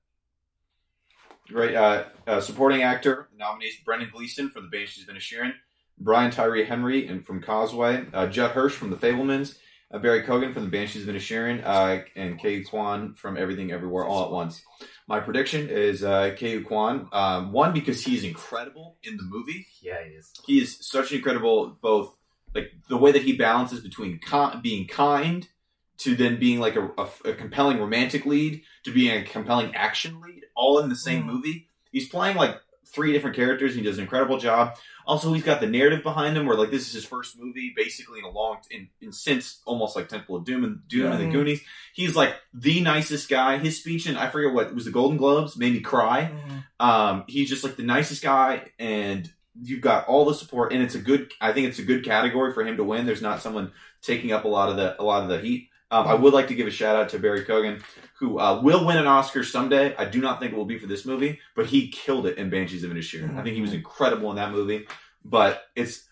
Great. Uh, uh, supporting actor nominees Brendan Gleeson for The Banshees of Inisherin, Brian Tyree Henry and from Causeway, uh, Judd Hirsch from The Fabelmans, uh, Barry Keoghan from The Banshees of Inisherin, uh, and Ke Quan from Everything Everywhere All at Once. My prediction is uh, Ke Quan. Um, one because he's incredible in the movie. Yeah, he is. He is such an incredible both like the way that he balances between ki- being kind to then being like a, a, a compelling romantic lead to being a compelling action lead all in the same Mm. movie he's playing like three different characters and he does an incredible job also he's got the narrative behind him where like this is his first movie basically in a long in, in since almost like temple of doom and doom and the goonies he's like the nicest guy his speech and i forget what it was the golden globes made me cry Mhm. um, he's just like the nicest guy, and you've got all the support, and it's a good. I think it's a good category for him to win. There's not someone taking up a lot of the a lot of the heat. Um, I would like to give a shout out to Barry Keoghan, who uh, will win an Oscar someday. I do not think it will be for this movie, but he killed it in Banshees of Inisherin. I think he was incredible in that movie, but it's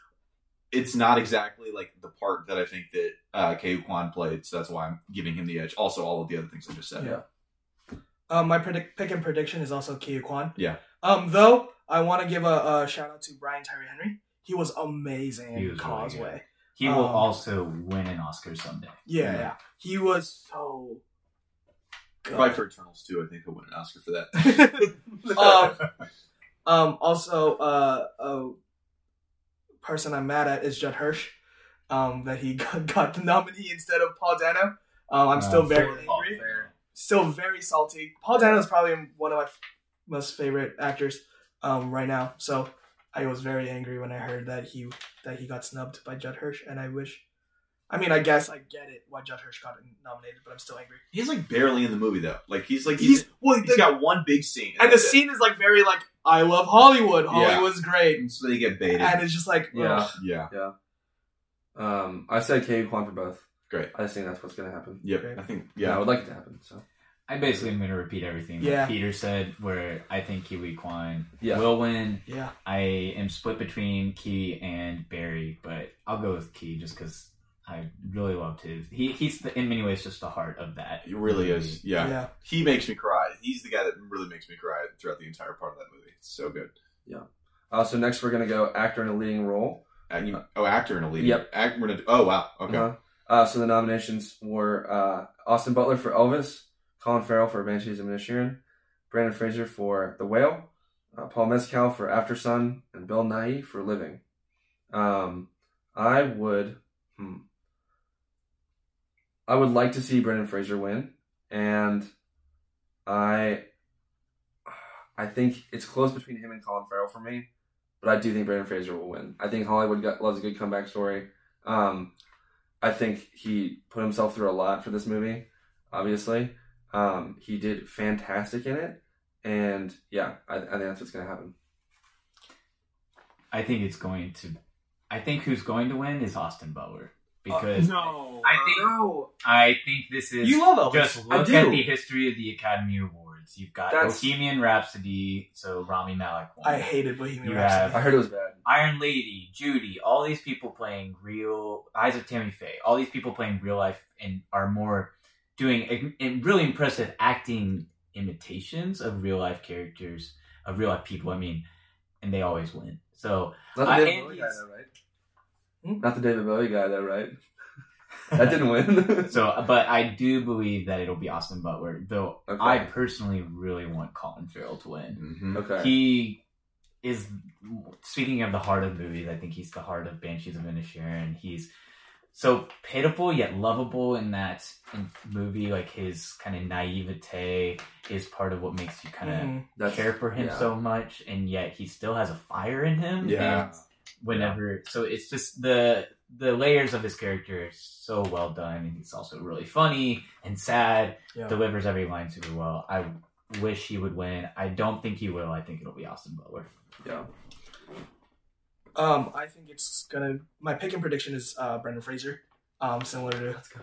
it's not exactly like the part that I think that uh, Ke Quan played. So that's why I'm giving him the edge. Also, all of the other things I just said. Yeah. Um, my predict pick and prediction is also Ke Quan. Yeah. Um, though I want to give a, a shout out to Brian Tyree Henry. He was amazing He in was really Causeway. He will Um, also win an Oscar someday. yeah, Yeah. yeah, he was so good. Probably for Eternals too. I think he'll win an Oscar for that. um, um, also, uh, a person I'm mad at is Judd Hirsch. Um, that he got, got the nominee instead of Paul Dano. Um, I'm still Uh, very fair. angry. Still very salty. Paul Dano is probably one of my f- most favorite actors um, right now. So I was very angry when I heard that he that he got snubbed by Judd Hirsch, and I wish. I mean, I guess I get it why Judd Hirsch got nominated, but I'm still angry. He's like barely in the movie though. Like he's like he's He's well, he's the, got one big scene, and the it. scene is like very like I love Hollywood. Yeah. Hollywood's great. And so they get baited. and it's just like Yeah. ugh. yeah, Um, I said Ke Quan for both. Great. I just think that's what's going to happen. yep. Great. I think Yeah, I would like it to happen. So I basically am going to repeat everything Yeah. that Peter said, where I think Kiwi Kwan Yeah. will win. yeah. I am split between Ke and Barry, but I'll go with Ke just because I really loved his. He he's the, in many ways just the heart of that. He really is. Yeah. yeah, he makes me cry. He's the guy that really makes me cry throughout the entire part of that movie. It's so good. uh, so next we're going to go actor in a leading role. And you, oh, actor in a lead. Yep. Act, we're gonna, oh wow. Okay. Uh-huh. Uh, so the nominations were uh, Austin Butler for Elvis, Colin Farrell for Banshees of Inisherin, Brendan Fraser for The Whale, uh, Paul Mescal for Aftersun, and Bill Nighy for Living. Um, I would, hmm, I would like to see Brendan Fraser win, and I, I think it's close between him and Colin Farrell for me, but I do think Brendan Fraser will win. I think Hollywood got, loves a good comeback story. Um, I think he put himself through a lot for this movie. Obviously, um, he did fantastic in it, and yeah, I, I think that's what's gonna happen. I think it's going to. I think who's going to win is Austin Butler because no, I think- no. I think this is You love Elvis. just look at the history of the Academy Awards. You've got That's- Bohemian Rhapsody, so Rami Malek won. I hated Bohemian You Rhapsody. I heard it was bad. Iron Lady, Judy, all these people playing real Eyes of Tammy Faye, all these people playing real life and are more doing a- a really impressive acting imitations of real life characters, of real life people. I mean, and they always win. So Not the Uh, David and Bowie guy, he's- though, right? Hmm? Not the David Bowie guy, though, right? That didn't win. So, but I do believe that it'll be Austin Butler, though Okay. I personally really want Colin Farrell to win. Mhm. okay. He is, speaking of the heart of movies, I think he's the heart of Banshees of Inisherin. He's so pitiful yet lovable in that in movie. Like his kind of naivete is part of what makes you kind of Mhm. Care for him yeah. so much, and yet he still has a fire in him. Yeah. And whenever, so it's just the the layers of his character are so well done, and he's also really funny and sad. Yeah. Delivers every line super well. I wish he would win. I don't think he will. I think it'll be Austin Butler. yeah. Um, I think it's gonna. My pick and prediction is uh, Brendan Fraser. Um, similar to. Let's go.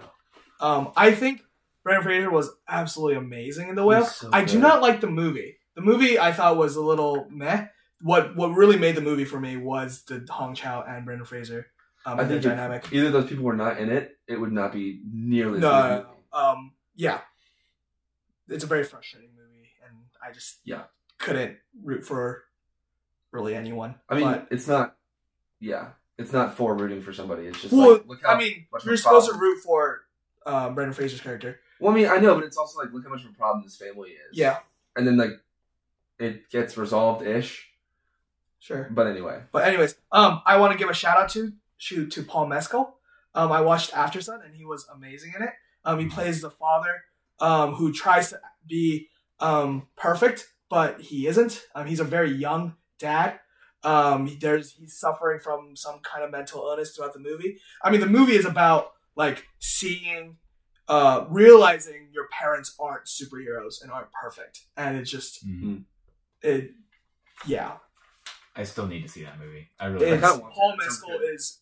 Um, I think Brendan Fraser was absolutely amazing in The Whale. So I do not like the movie. The movie I thought was a little meh. What what really made the movie for me was the Hong Chau and Brendan Fraser. Um, I think dynamic. either those people were not in it, it would not be nearly No, as good. no, a movie. no. Um, yeah, it's a very frustrating movie, and I just Yeah. couldn't root for really anyone. I mean, But- it's not. Yeah, it's not for rooting for somebody. It's just well, like look how I mean, much you're supposed to root for um, Brendan Fraser's character. Well, I mean, I know, but it's also like look how much of a problem this family is. Yeah, and then like it gets resolved ish. sure. But anyway, But anyways, um, I want to give a shout out to to, to Paul Mescal. Um, I watched Aftersun and he was amazing in it. Um, he plays the father um, who tries to be um, perfect, but he isn't. Um, he's a very young dad. Um, there's he's suffering from some kind of mental illness throughout the movie. I mean, the movie is about like seeing, uh, realizing your parents aren't superheroes and aren't perfect, and it's just it, yeah. I still need to see that movie. I really. It's, kinda Paul that. It Mescal is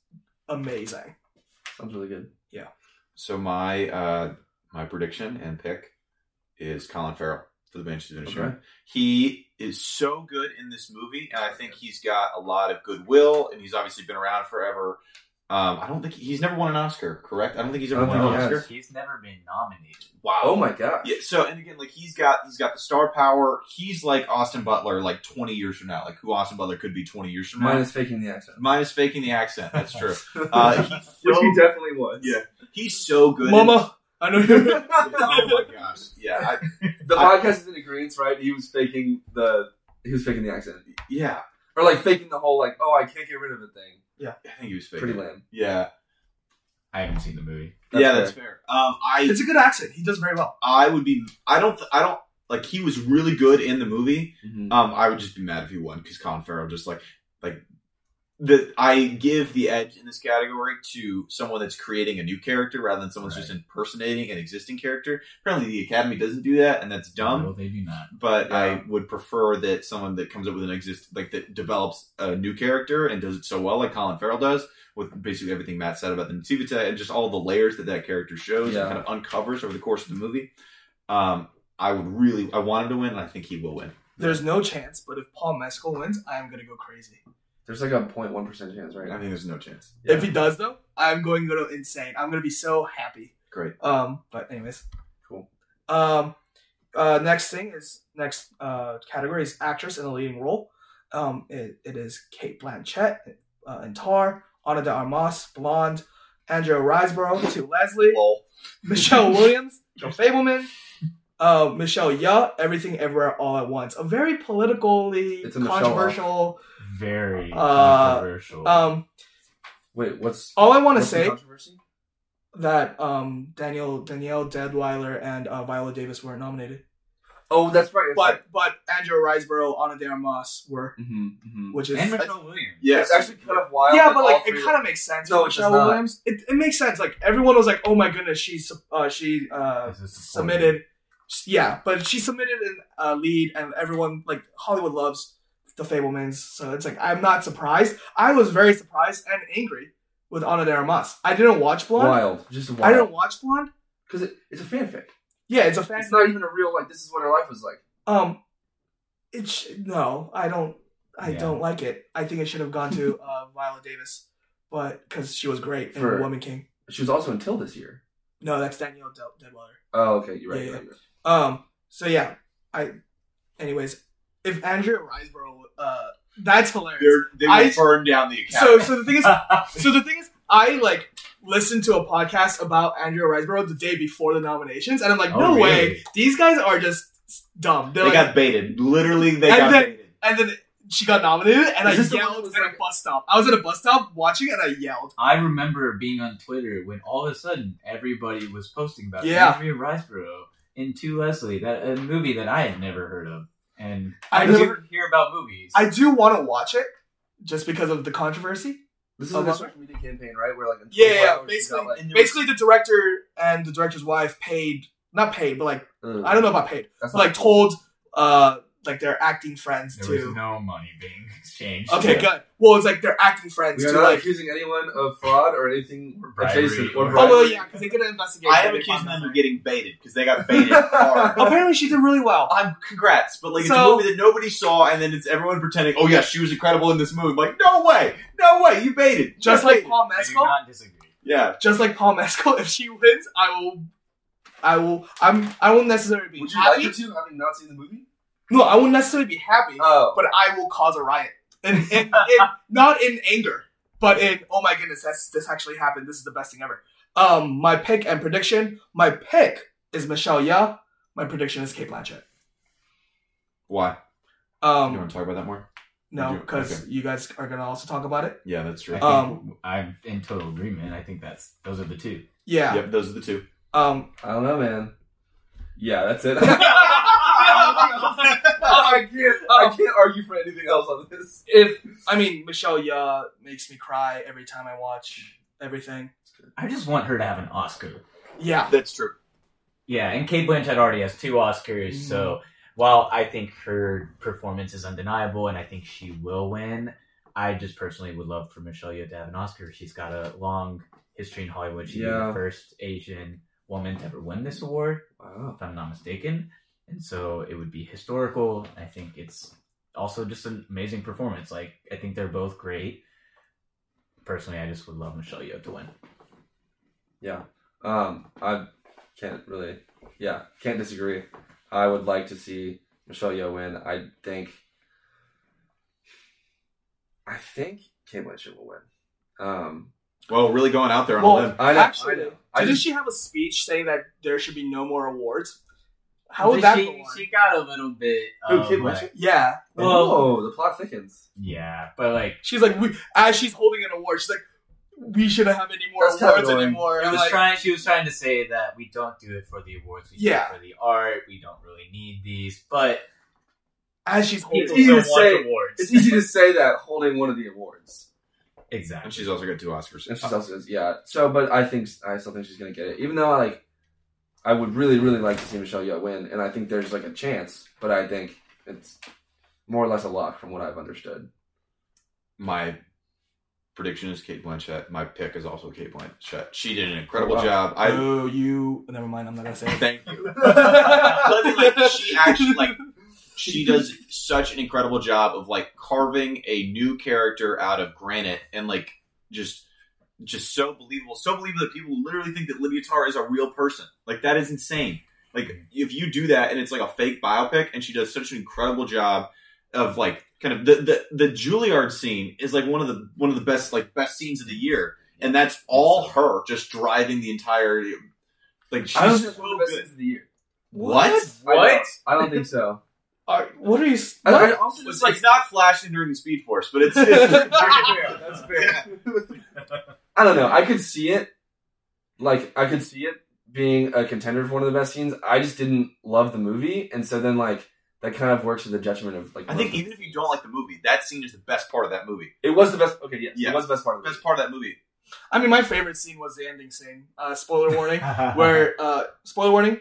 amazing. sounds really good. Yeah. So my uh my prediction and pick is Colin Farrell for the Banshees of Inisherin. Okay. He is so good in this movie, and I think he's got a lot of goodwill, and he's obviously been around forever. Um, I don't think he's never won an Oscar, correct? I don't think he's ever I won an he Oscar. has. He's never been nominated. Wow. Oh my god. Yeah. So, and again, like he's got he's got the star power. He's like Austin Butler, like twenty years from now, like who Austin Butler could be twenty years from now. Minus faking the accent. Minus faking the accent. That's true. Uh, he's Which he definitely was. Yeah. he's so good. in- Mama, I know you. oh my gosh. Yeah. I, The I- podcast is in agreement, right? He was faking the he was faking the accent. yeah. Or like faking the whole like, oh I can't get rid of it thing. Yeah, I think he was faking. Pretty lame. Yeah. I haven't seen the movie. That's yeah, fair. that's fair. Um, I it's a good accent. He does very well. I would be. I don't. I don't like. He was really good in the movie. Mhm. Um, I would just be mad if he won because Colin Farrell just like like the. I give the edge in this category to someone that's creating a new character rather than someone's just impersonating an existing character. Apparently, the Academy doesn't do that, and that's dumb. No, they do not. But Yeah. I would prefer that someone that comes up with an exist like that develops a new character and does it so well, like Colin Farrell does, with basically everything Matt said about the Nativita and just all the layers that that character shows Yeah. and kind of uncovers over the course of the movie. Um, I would really, I want him to win, and I think he will win. There's no chance, but if Paul Mescal wins, I am gonna go crazy. There's like a 0.1 percent chance, right? I think there's no chance. If he does, though, I'm going to go insane. I'm gonna be so happy. Great. Um, but anyways, Cool. Um, uh, next thing is next uh category is actress in a leading role. Um, it, it is Cate Blanchett uh, in Tar, Ana de Armas, Blonde, Andrea Riseborough to Leslie, Lol. Michelle Williams, Joe Fabelman, uh, Michelle Yeoh, Everything Everywhere All at Once. A very politically It's a Michelle controversial. Very Uh, controversial. Um, Wait, what's all I want to say controversy? that um Daniel Danielle Deadwyler and uh, Viola Davis were nominated. Oh, that's right. But but Andrew Riseborough, Ana de Armas were, hmm hmm which is and Michelle Williams. Yes. It's actually kind of wild. yeah, that but like it kind of makes sense. No, for it does Michelle not. Williams. It, it makes sense. Like everyone was like, oh my goodness, she uh, she uh, As a submitted. Yeah, but she submitted an uh, lead, and everyone like Hollywood loves the Fabelmans, so it's like I'm not surprised. I was very surprised and angry with Ana de Armas. I didn't watch Blonde. wild, just wild. I didn't watch Blonde. because it, it's a fanfic. Yeah, it's a fan. It's not even a real like. This is what her life was like. Um, it sh- no, I don't. I Yeah. don't like it. I think it should have gone to uh, Viola Davis, but because she was great in For- Woman King. She was also until this year. No, that's Danielle Del- Deadwyler. Oh, okay, you're right. Yeah, you're yeah. right, you're right. Um. So yeah, I. Anyways, if Andrea Riseborough, uh, that's hilarious. They're, they I- burn down the So account. so the thing is, so the thing is, I like listened to a podcast about Andrea Riseborough the day before the nominations, and I'm like, Oh, no way, these guys are just dumb. They're They like, got baited. Literally, they got then- baited. and then she got nominated, and Is I this yelled at like- a bus stop. I was at a bus stop watching, and I yelled. I remember being on Twitter when all of a sudden everybody was posting about Yeah. Andrea Riseborough in To Leslie, that a movie that I had never heard of, and I I, never- never hear about movies. I do want to watch it just because of the controversy. This is Oh, like a well- social media campaign, right? Where like Yeah, yeah, basically, got, like, and there was- basically the director and the director's wife paid, not paid, but like uh, I don't know about paid, that's but like cool. told uh like they're acting friends there was no money being exchanged. Okay, good. Well, it's like they're acting friends We are to not like. accusing anyone of fraud or anything bribery adjacent or or- Oh well, yeah, because they could investigate. I am accusing them of getting baited because they got baited hard. Apparently, she did really well. I'm congrats, but like it's So- a movie that nobody saw, and then it's everyone pretending, oh yeah, she was incredible in this movie. I'm like, no way, no way, you baited, Just You like baited. Paul I do Mescal. not disagree. yeah. Just like Paul Mescal, if she wins, I will. I will. I'm. I won't necessarily be Would you happy. like her to, having not seen the movie? No, I won't necessarily be happy. Oh, but I will cause a riot. And, and, and not in anger, but in oh my goodness, that's this actually happened. This is the best thing ever. Um, my pick and prediction. My pick is Michelle Yeoh. My prediction is Cate Blanchett. Why? Um, you want to talk about that more? no, because okay. you guys are gonna also talk about it. Yeah, that's true. I think Um, I'm in total agreement. I think that's those are the two. Yeah. Yep, those are the two. Um. I don't know, man. Yeah, that's it. I I can't. I oh. can't argue for anything else on this. if I mean Michelle Yeoh makes me cry every time I watch everything. I just want her to have an Oscar. Yeah. That's true. Yeah, and Cate Blanchett already has two Oscars, so mm-hmm. while I think her performance is undeniable and I think she will win, I just personally would love for Michelle Yeoh to have an Oscar. She's got a long history in Hollywood. She's Yeah. the first Asian woman to ever win this award, Wow. if I'm not mistaken. And so it would be historical. I think it's also just an amazing performance. Like I think they're both great. Personally, I just would love Michelle Yeoh to win. Yeah. Um, I can't really. Yeah, can't disagree. I would like to see Michelle Yeoh win. I think. I think Cate Blanchett will win. Um, Well, really going out there on a Well, limb. I know. actually, I know. I didn't just- she have a speech saying that there should be no more awards? How would that she, go she got a little bit. Who, of, um, Cate like- Yeah. Well- oh, the plot thickens. Yeah, but like She's like, we, as she's holding an award, she's like, we shouldn't have any more That's awards anymore. She was like, trying. She was trying to say that we don't do it for the awards. We Yeah. do it for the art. We don't really need these, but as she's holding, It's easy to say- awards. It's easy to say that holding one of the awards. exactly. And she's also got two Oscars. And she's also yeah. So, but I think I still think she's gonna get it, even though I like I would really really like to see Michelle Yeoh win, and I think there's like a chance, but I think it's more or less a lock from what I've understood. My prediction is Cate Blanchett. My pick is also Cate Blanchett. She did an oh, incredible Oh, wow. job. I oh, you. Never mind. I'm not gonna say it. thank you. But I like, she actually like she does such an incredible job of like carving a new character out of granite and like just just so believable so believable that people literally think that Lydia Tar is a real person like that is insane like if you do that and it's like a fake biopic and she does such an incredible job of like kind of the the, the juilliard scene is like one of the one of the best like best scenes of the year and that's all her just driving the entire like she's I don't think so one of the best good. scenes of the year. what? I don't- What? I don't think so. Are, what are you? s- I, What? I also It's like like not flashing during the Speed Force, but it's. it's That's fair. I don't know. I could see it. Like I could see it being a contender for one of the best scenes. I just didn't love the movie, and so then like that kind of works to the detriment of like. I think even if you don't like the movie, that scene is the best part of that movie. it was the best. Okay, yes, Yeah. it was the best part of The the best part of that movie. I mean, my favorite scene was the ending scene. Uh, spoiler warning. where uh spoiler warning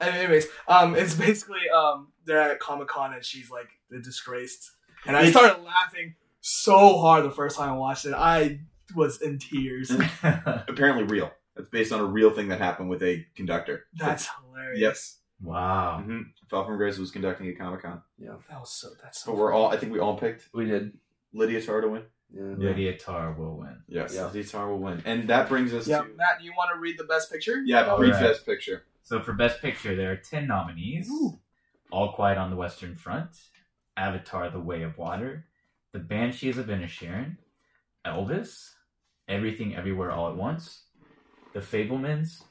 anyways um it's basically um they're at comic-con and she's like the disgraced and i started laughing so hard the first time i watched it i was in tears Apparently real. It's based on a real thing that happened with a conductor. that's hilarious Yes. wow. Mm-hmm. Fell from Grace was conducting at Comic Con, Yeah. that was so that's so but we're all. I think we all picked We did. Lydia Tar to win. Yeah. Lydia Tar will win. Yes, Yeah. Lydia Tar will win, and that brings us yeah to matt do you want to read the best picture yeah, All read right. best picture. So for Best Picture, there are ten nominees: All Quiet on the Western Front, Avatar: The Way of Water, The Banshees of Inisherin, Elvis, Everything Everywhere All at Once, The Fabelmans,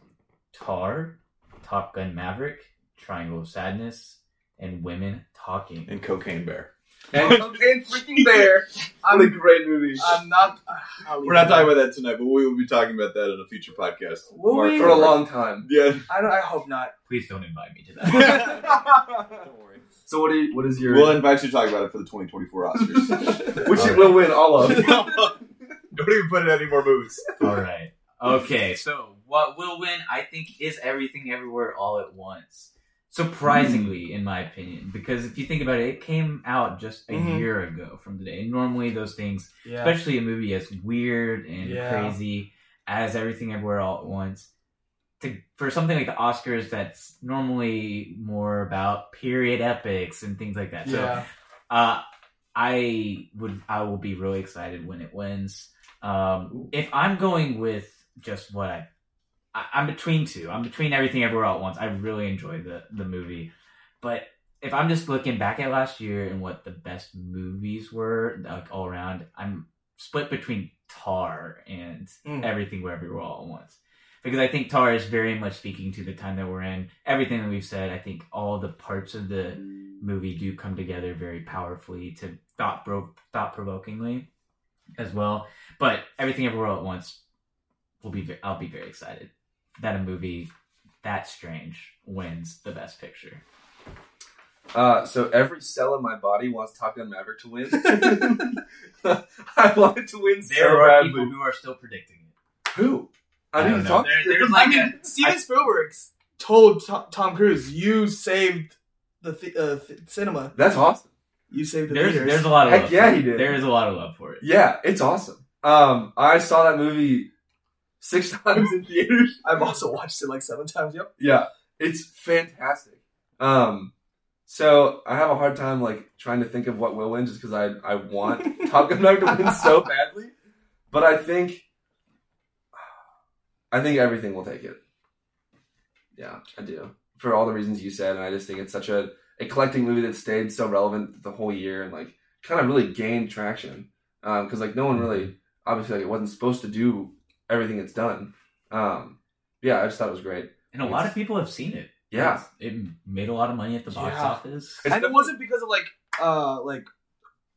Tar, Top Gun Maverick, Triangle of Sadness, and Women Talking. And Cocaine Bear. And Cocaine Freaking Bear. I'm a great movie. I'm not. Uh, We're not talking about that tonight, but we will be talking about that in a future podcast. Will Mark we? For a long time. Yeah. I, don't, I hope not. Please don't invite me to that. Don't worry. So what? Do you, what is your? We'll invite you to talk about it for the 2024 Oscars. which it will win all of. Don't even put in any more movies. All right. Okay, so what will win, I think, is Everything Everywhere All at Once. Surprisingly, in my opinion, because if you think about it, it came out just a Mhm. year ago from today. Normally, those things, Yeah. especially a movie as weird and Yeah. crazy as Everything Everywhere All at Once, to for something like the Oscars, that's normally more about period epics and things like that. So uh, I would I will be really excited when it wins. Um, if I'm going with just what I, I I'm between two. I'm between everything everywhere all at once. I really enjoyed the the movie, but if I'm just looking back at last year and what the best movies were like all around, I'm split between Tar and Mm. everything where everywhere all at once. Because I think Tar is very much speaking to the time that we're in. Everything that we've said, I think all the parts of the movie do come together very powerfully to thought thought provokingly as well. But everything everywhere all at once will be. I'll be very excited that a movie that strange wins the best picture. Uh, so every cell in my body wants Top Gun Maverick to win. I want it to win so are badly. people who are still predicting it. Who? I, I don't talk There- there's I like mean, a- Steven Spielberg told Tom, Tom Cruise, "You saved the th- uh, th- cinema. That's awesome. You saved the There's theaters." there's a lot of Heck love yeah, for it. he did. There is a lot of love for it. Yeah, it's awesome. Um, I saw that movie six times in theaters. I've also watched it like seven times. Yep. Yeah, it's fantastic. Um, so I have a hard time like trying to think of what will win, just because I I want Top Gun Maverick to win so badly. But I think I think everything will take it. Yeah, I do for all the reasons you said, and I just think it's such a a collecting movie that stayed so relevant the whole year and like kind of really gained traction because like no one really obviously like it wasn't supposed to do everything it's done. Um, yeah, I just thought it was great. And a lot of people have seen it. Yeah. It made a lot of money at the box Yeah. office. It's and it wasn't because of like uh like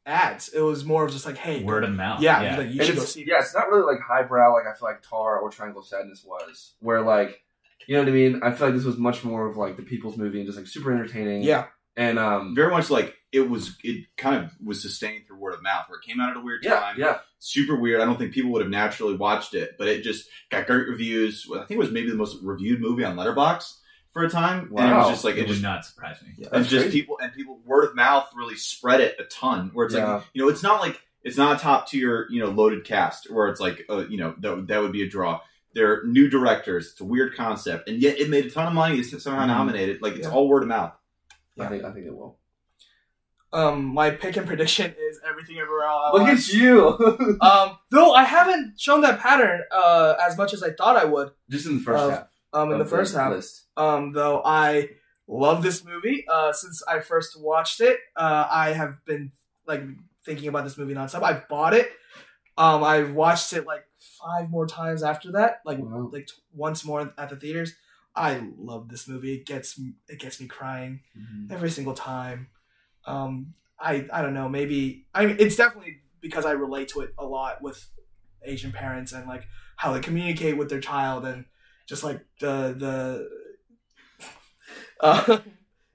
ads. It was more of just like, hey, Word of mouth. yeah, yeah. like you And should go it's, see. yeah, it's not really like highbrow like I feel like Tar or Triangle of Sadness was, where like you know what I mean. I feel like this was much more of like the people's movie and just like super entertaining. Yeah, and um, Very much like it was. It kind of was sustained through word of mouth, where it came out at a weird yeah, time. yeah, super weird. I don't think people would have naturally watched it, but it just got great reviews. I think it was maybe the most reviewed movie on Letterboxd for a time. And it was Wow. just like it it would not surprise me. yeah. and just crazy. people and people word of mouth really spread it a ton. Where it's Yeah. like you know, it's not like it's not a top tier you know loaded cast where it's like uh, you know that that would be a draw. They're new directors. It's a weird concept, and yet it made a ton of money. It's somehow Mhm. nominated. Like it's Yeah. all word of mouth. I think I think it will. um, my pick and prediction is everything everywhere all at Look once. at you. Um, though I haven't shown that pattern uh as much as I thought I would. just in the first Uh, half. Um, in the first half. list. Um, though I love this movie. Uh, since I first watched it, uh, I have been like thinking about this movie nonstop. I bought it. Um, I watched it like five more times after that, like Wow. like t- once more at the theaters. I love this movie. It gets it gets me crying Mm-hmm. every single time. Um, I I don't know. Maybe I mean it's definitely because I relate to it a lot with Asian parents and like how they communicate with their child and just like the the. Uh,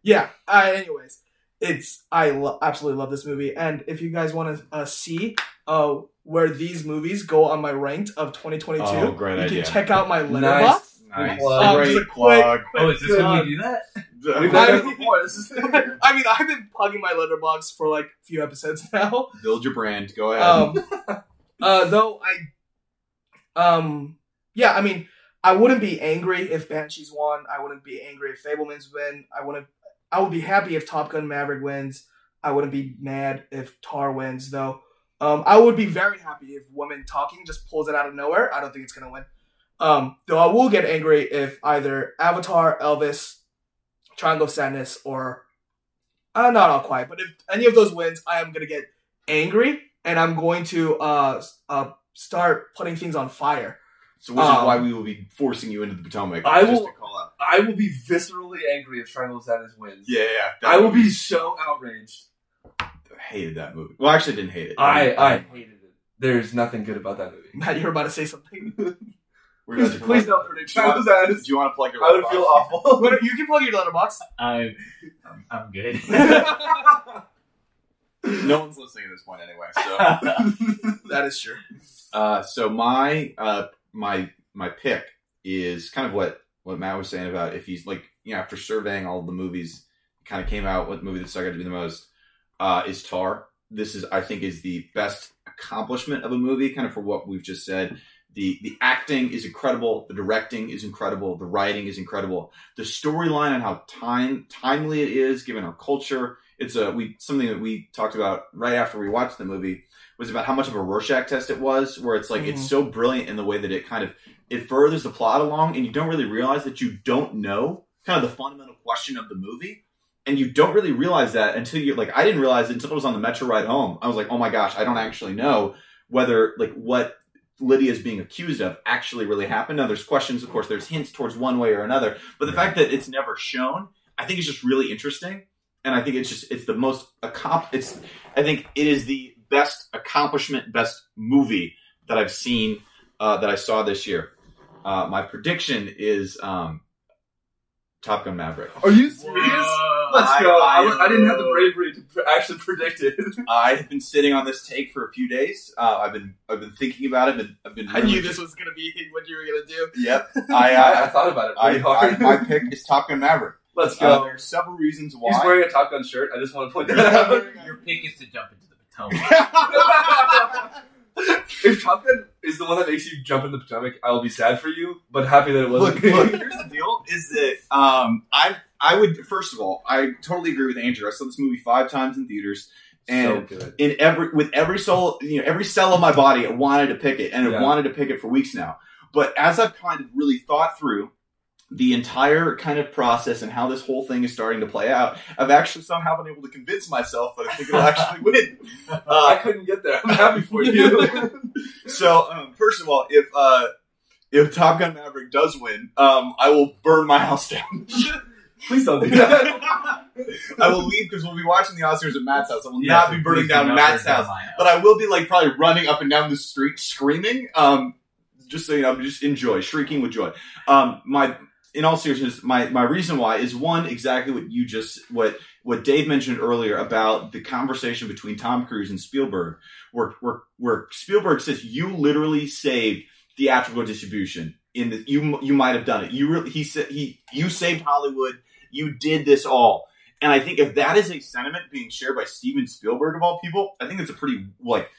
yeah. Uh, anyways, it's I lo- absolutely love this movie, and if you guys want to uh, see uh where these movies go on my ranked of 2022, Oh, great you idea. can check out my Nice. Letterboxd. Nice, Um, great just a quick- plug. Oh, is this when God. we do that? We've I- done it before. This is I mean, I've been plugging my Letterboxd for like a few episodes now. Build your brand. Go ahead. Um, uh, though I, um, yeah, I mean, I wouldn't be angry if Banshees won. I wouldn't be angry if Fabelmans win. I wouldn't. I would be happy if Top Gun Maverick wins. I wouldn't be mad if Tar wins, though. Um, I would be very happy if Women Talking just pulls it out of nowhere. I don't think it's gonna win. Um, though I will get angry if either Avatar, Elvis, Triangle of Sadness, or uh, not all quiet. But if any of those wins, I am gonna get angry and I'm going to uh uh start putting things on fire. So which is Um, why we will be forcing you into the Potomac. I just will- to call out. I will be viscerally angry if Triangle of Sadness wins. Yeah, yeah. that I will movie- be so outraged. I hated that movie. Well, I actually didn't hate it. I I hated it. There's nothing good about that movie. Matt, you're about to say something. We're gonna Please, please don't predict Do you, want, Triangle do you want to plug your? I would feel awful. What- you can plug your Letterboxd. I'm, I'm, I'm good. No one's listening at this point anyway. So, That is true. uh, so my uh, my my pick is kind of what what Matt was saying about if he's like you know after surveying all the movies, kind of came out what movie that stuck out to be the most uh, is Tar. This is I think is the best accomplishment of a movie, kind of for what we've just said. The the acting is incredible, the directing is incredible, the writing is incredible, the storyline and how time timely it is given our culture. It's a we something that we talked about right after we watched the movie was about how much of a Rorschach test it was, where it's like it's Mhm. so brilliant in the way that it kind of it furthers the plot along, and you don't really realize that you don't know kind of the fundamental question of the movie, and you don't really realize that until you like I didn't realize it until I was on the metro ride home. I was like, oh my gosh, I don't actually know whether like what Lydia is being accused of actually really happened. Now there's questions, of course, there's hints towards one way or another, but the fact that it's never shown, I think it's just really interesting. And I think it's just it's the most accom- it's I think it is the best accomplishment, best movie that I've seen uh, that I saw this year. Uh, my prediction is um, Top Gun Maverick. Are you serious? Let's I- go. I, I- I didn't have the bravery to pr- actually predict it. I have been sitting on this take for a few days. Uh, I've been I've been thinking about it. Been, I've been. I really knew this was gonna be what you were gonna do. Yep. I, I, I thought about it I, really I, hard. I my pick is Top Gun Maverick. Let's Uh, there are several reasons why. He's wearing a Top Gun shirt. I just want to point that out. Your pick is to jump into the Potomac. if Top Gun is the one that makes you jump in the Potomac, I will be sad for you, but happy that it wasn't. look. Here's the deal: is that um, I I would first of all, I totally agree with Andrew. I saw this movie five times in theaters, so and good. in every with every soul, you know, every cell of my body, I wanted to pick it, and I Yeah. wanted to pick it for weeks now. But as I've kind of really thought through the entire kind of process and how this whole thing is starting to play out, I've actually somehow been able to convince myself that I think it'll actually win. I Uh, couldn't get there. I'm happy for you. so, um, first of all, if uh, if Top Gun Maverick does win, um, I will burn my house down. Please don't do that. I will leave because we'll be watching the Oscars at Matt's house. I will Yeah, not so be burning down Matt's burn down house. house. but I will be like probably running up and down the street screaming. Um, just so you know, just enjoy, shrieking with joy. Um, my, in all seriousness, my my reason why is one exactly what you just what what Dave mentioned earlier about the conversation between Tom Cruise and Spielberg, where where where Spielberg says you literally saved theatrical distribution in the you you might have done it. You really he said he you saved Hollywood. You did this all. And I think if that is a sentiment being shared by Steven Spielberg of all people, I think it's a pretty like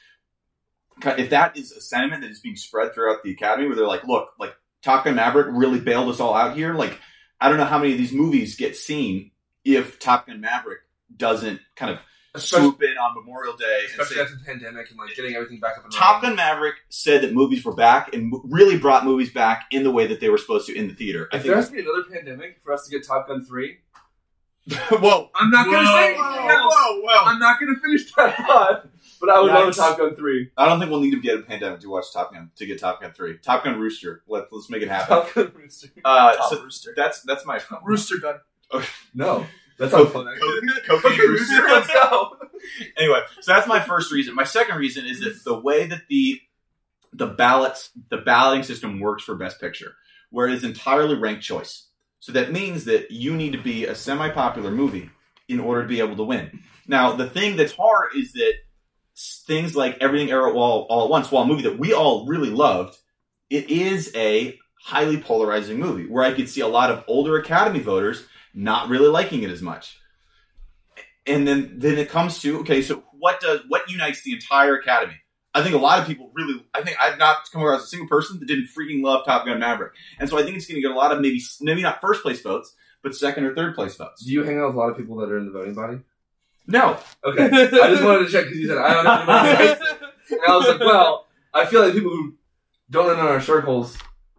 if that is a sentiment that is being spread throughout the academy where they're like, look, like Top Gun Maverick really bailed us all out here. Like, I don't know how many of these movies get seen if Top Gun Maverick doesn't kind of Especially, swoop in on Memorial Day and especially say, after the pandemic and like getting everything back up and running. Top running. Gun Maverick said that movies were back and really brought movies back in the way that they were supposed to in the theater. I If there has to be another pandemic for us to get Top Gun three, whoa. I'm not gonna say anything else. whoa, whoa. I'm not gonna finish that thought. But I would love a Top Gun three. I don't think we'll need to get a pandemic to watch Top Gun to get Top Gun three. Top Gun Rooster. Let, let's make it happen. Top Gun Rooster. Uh, Top so rooster. that's that's my Rooster gun. No, that's not fun. actually. Cocaine Cocaine Rooster, let's go. anyway, so that's my first reason. My second reason is that the way that the the ballots the balloting system works for Best Picture, where it is entirely ranked choice. So that means that you need to be a semi-popular movie in order to be able to win. Now, the thing that's hard is that things like Everything All, All at Once, while a movie that we all really loved, it is a highly polarizing movie where I could see a lot of older Academy voters not really liking it as much. And then then it comes to okay so what does what unites the entire academy? I think a lot of people really i think i've not come across a single person that didn't freaking love top gun maverick. And so i think it's going to get a lot of maybe maybe not first place votes but second or third place votes. Do you hang out with a lot of people that are in the voting body? No Okay, I just wanted to check because you said I don't know anybody. else." And I was like, well, I feel like people who don't know in our circles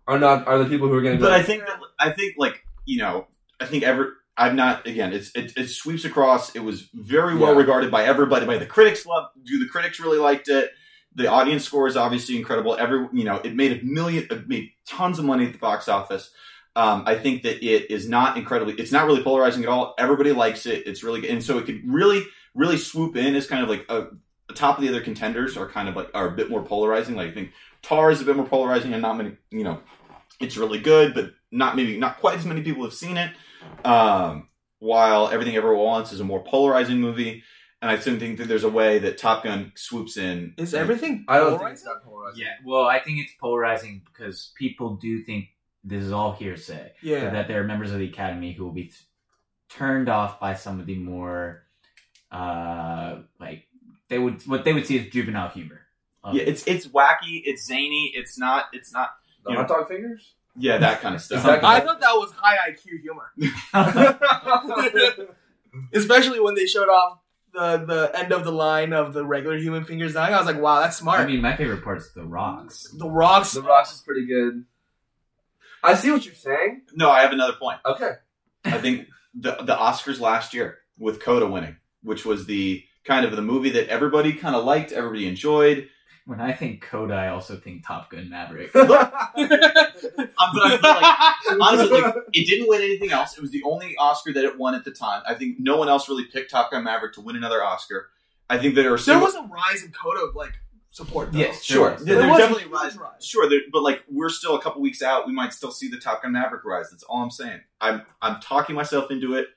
are not are the people who are going to. but i think that i think like you know i think ever i'm not again it's it, it sweeps across it was very well Yeah. regarded by everybody by the critics love do the critics really liked it the audience score is obviously incredible. Every you know, it made a million, it made tons of money at the box office. Um, I think that it is not incredibly, it's not really polarizing at all. Everybody likes it. It's really good, and so it could really, really swoop in as kind of like a, the top of the other contenders are kind of like are a bit more polarizing. Like I think Tar is a bit more polarizing, and not many, you know, it's really good, but not maybe not quite as many people have seen it. Um, while Everything Everyone Wants is a more polarizing movie, and I still think that there's a way that Top Gun swoops in. Is everything? I don't think polarizing? it's that polarizing. Yeah, well, I think it's polarizing because people do think this is all hearsay. Yeah. That there are members of the academy who will be t- turned off by some of the more, uh, like they would what they would see as juvenile humor. of Yeah, it's it's wacky, it's zany, it's not, it's not, The You hot dog fingers? yeah, that kind of stuff. Exactly. I thought that was high IQ humor, especially when they showed off the the end of the line of the regular human fingers dying. I was like, wow, that's smart. I mean, my favorite part is the rocks. the rocks. the Rocks is pretty good. I see what you're saying. No, I have another point. Okay. I think the the Oscars last year with Coda winning, which was the kind of the movie that everybody kind of liked, everybody enjoyed. When I think Coda, I also think Top Gun Maverick. I'm, um, but I feel like, honestly, like, it didn't win anything else. It was the only Oscar that it won at the time. I think no one else really picked Top Gun Maverick to win another Oscar. I think that there are there was a rise in Coda like support. Though. Yes, sure, There there, There was definitely rise. rise. Sure, there, but like we're still a couple weeks out. We might still see the Top Gun Maverick rise. That's all I'm saying. I'm I'm talking myself into it,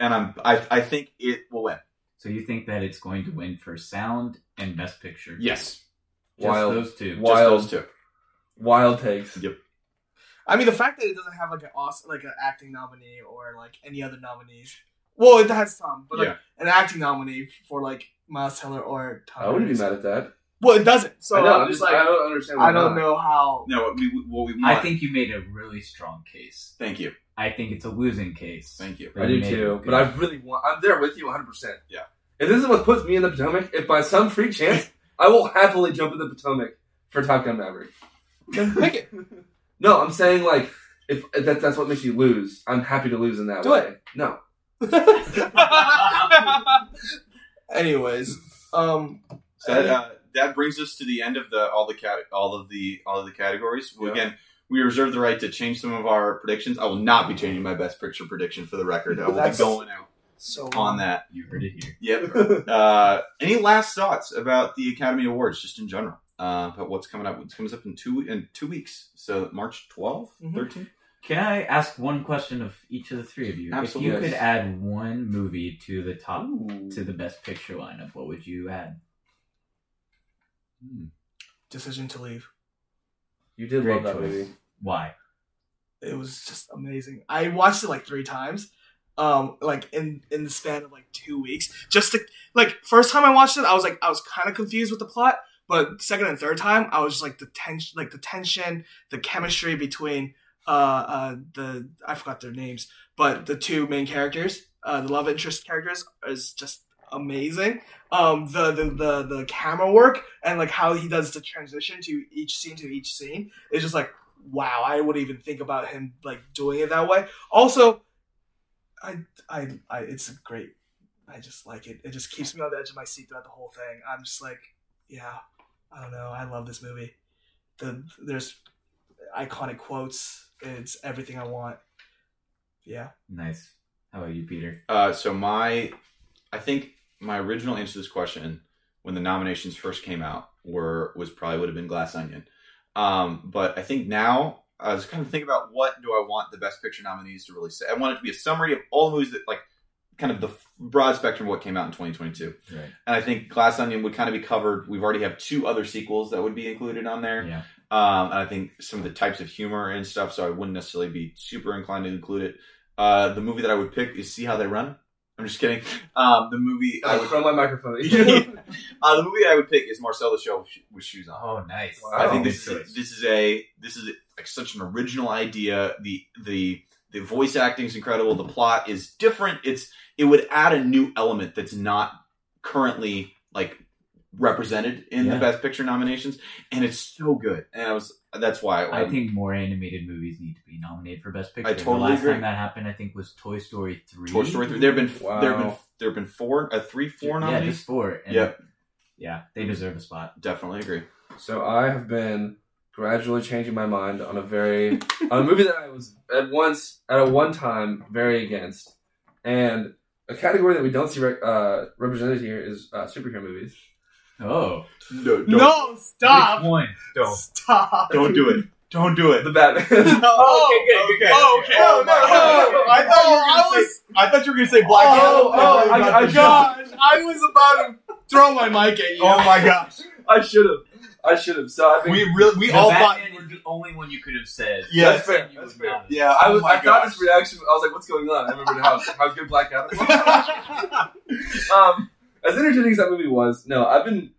and I'm I I think it will win. so you think that it's going to win for sound and best picture? Yes, Just Wild. those two. Wild. just those two. Wild takes. Yep. I mean, the fact that it doesn't have like an Oscar, like an acting nominee or like any other nominees. Well, it has some, but like Yeah. an acting nominee for like Miles Teller or Tom I wouldn't be mad at that. Well, it doesn't. So I know, I'm I'm just just, like, I don't understand. Why I don't not. know how. No, we we- what we want. I think you made a really strong case. Thank you, I think it's a losing case. thank you. I you do too, but. I really want. I'm there with you 100. percent Yeah. If this is what puts me in the Potomac, if by some free chance, I will happily jump in the Potomac for Top Gun Maverick. Then pick it. No, I'm saying like if, if that, that's what makes you lose, I'm happy to lose in that Do way. it. No, Anyways, um, So that, uh, that brings us to the end of the all the cat all of the all of the categories. Yeah. Again, we reserve the right to change some of our predictions. I will not be changing my best picture prediction for the record. I will That's- be going out so on that. You heard it here. Yep. uh, any last thoughts about the Academy Awards, just in general? Uh, about what's coming up? What's comes up in two in two weeks? So March 12th, Mhm. 13th. Can I ask one question of each of the three of you? Absolutely. If you could add one movie to the top Ooh. to the best picture lineup, what would you add? Decision to leave. you did Great love that choice. movie. Why? It was just amazing. I watched it like three times. Um, like in in the span of like two weeks. Just to like first time I watched it, I was like I was kind of confused with the plot, but second and third time, I was just like the tension, like the tension, the chemistry between uh uh the I forgot their names, but the two main characters, uh the love interest characters, is just amazing. Um, the the the the camera work and like how he does the transition to each scene to each scene is just like wow. I wouldn't even think about him like doing it that way. Also, I I I it's a great. I just like it. It just keeps me on the edge of my seat throughout the whole thing. I'm just like, yeah, I don't know. I love this movie. The there's iconic quotes. It's everything I want. Yeah. Nice. How about you, Peter? Uh, so my, I think my original answer to this question when the nominations first came out were was probably would have been Glass Onion. Um, but I think now I was kind of thinking about what do I want the Best Picture nominees to really say. I want it to be a summary of all the movies that like kind of the broad spectrum of what came out in 2022. Right. And I think Glass Onion would kind of be covered. We've already have two other sequels that would be included on there. Yeah. Um, and I think some of the types of humor and stuff, so I wouldn't necessarily be super inclined to include it. Uh, the movie that I would pick is See How They Run. I'm just kidding. Um, the movie I I would, throw my microphone. uh, the movie I would pick is Marcel the Shell with, Shoes On. Oh, nice. Wow. I think this is, this is a this is like such an original idea. The the the voice acting is incredible. The plot is different. It's it would add a new element that's not currently like represented in Yeah. the Best Picture nominations, and it's so good. And I was that's why I think more animated movies need to be nominated for Best Picture. I totally the last agree. time that happened, I think, was Toy Story three. Toy Story three. There have been Wow. there have been there have been four uh, three four Yeah, nominees. just four. And Yep. Yeah, they deserve a spot. Definitely agree. So I have been gradually changing my mind on a very on a movie that I was at once at a one time very against, and a category that we don't see uh, represented here is uh, superhero movies. Oh, No, No, stop. Which one? Don't. Stop. Don't do it. Don't do it. The Batman. Oh, okay, good, good, Oh, okay. Oh, no, Oh, I thought you were gonna was- say. I thought you were gonna say Black Oh, Adam. oh, and I- got I the got- shot. Gosh, I was about to throw my mic at you. Oh my gosh. I should have. I should have. So I've. We really, we The all thought. Batman is the only one you could have said. Yeah, that's fair. That's fair. Yeah, I was. oh my I thought gosh. this reaction. I was like, "What's going on?" I remembered how how good Black Adam was. um, as entertaining as that movie was, no, I've been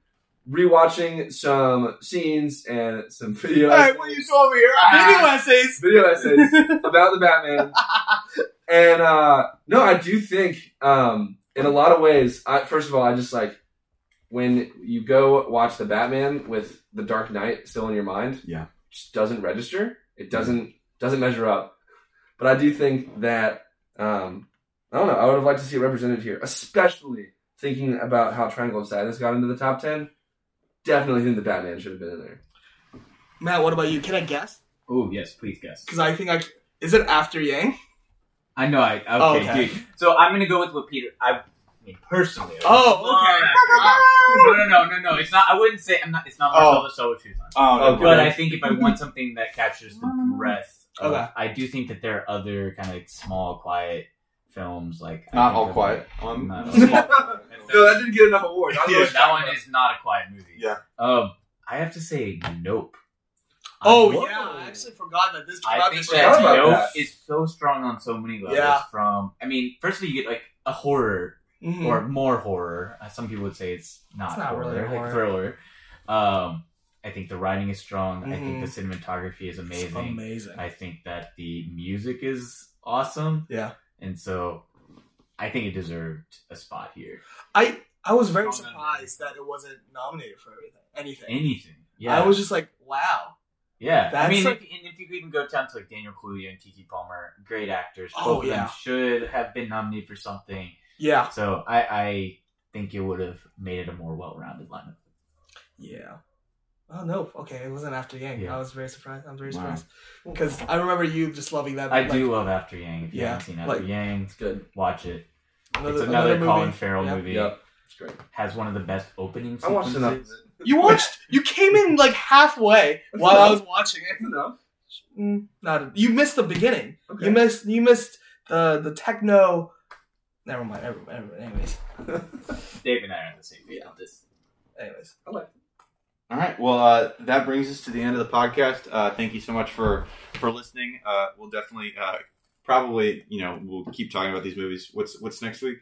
rewatching some scenes and some video All right, what you told me here? Video essays. video essays about the Batman. And uh no, I do think um in a lot of ways, I first of all, I just like when you go watch the Batman with the Dark Knight still in your mind, Yeah. just doesn't register. It doesn't doesn't measure up. But I do think that um I don't know, I would have liked to see it represented here, especially thinking about how Triangle of Sadness got into the top ten. Definitely think the Batman should have been in there. Matt, what about you? Can I guess? Oh yes, please guess. Because I think I is it after Yang? I know. I okay, Oh, okay. dude. So I'm gonna go with what Peter. I, I mean, personally. I Oh, okay. that. No, no, no, no, no. It's not. I wouldn't say. I'm not. It's not Oh. Marcelo Solo Tucson. Oh, Okay. But I think if I want something that captures the breadth, of, Okay. I do think that there are other kind of like small, quiet films like Not all quiet. like- Um, No. no, that didn't get enough awards. I Yeah, that one is not a quiet movie. Yeah. Um, I have to say, Nope. Oh Whoa. yeah, I actually forgot that this came I out think this forgot that about. Nope that. is so strong on so many levels. Yeah. From I mean, firstly, you get like a horror Mhm. or more horror. Uh, Some people would say it's not, It's not horror, really like horror. thriller. Um, I think the writing is strong. I think the cinematography is It's amazing. amazing. I think that the music is awesome, yeah, and so I think it deserved a spot here. I I was very surprised that it wasn't nominated for everything. Anything. Anything, yeah, I was just like, wow. yeah. I mean, like- if, if you could even go down to like Daniel Kaluuya and Keke Palmer, great actors. Oh, Both of yeah. them should have been nominated for something. Yeah. So I, I think it would have made it a more well-rounded lineup. Yeah. Oh no. Okay, it wasn't after Yang. Yeah. I was very surprised. I'm very Wow. surprised because I remember you just loving that. I like, do love After Yang. If you Yeah, haven't seen After like- Yang, It's good. watch it. Another, it's another, movie. Colin Farrell Yeah. movie. Yep. It's great. Has one of the best opening I watched enough. sequences. it. You watched. You came in like halfway That's while I was watching it. That's enough. Mm, not. You missed the beginning. Okay. You missed. You missed the the techno. Never mind. Never mind. Never mind. Anyways. Dave and I are on the same page on this. Anyways. All right. Well, uh, that brings us to the end of the podcast. Uh, thank you so much for for listening. Uh, we'll definitely, uh, probably, you know, we'll keep talking about these movies. What's what's next week?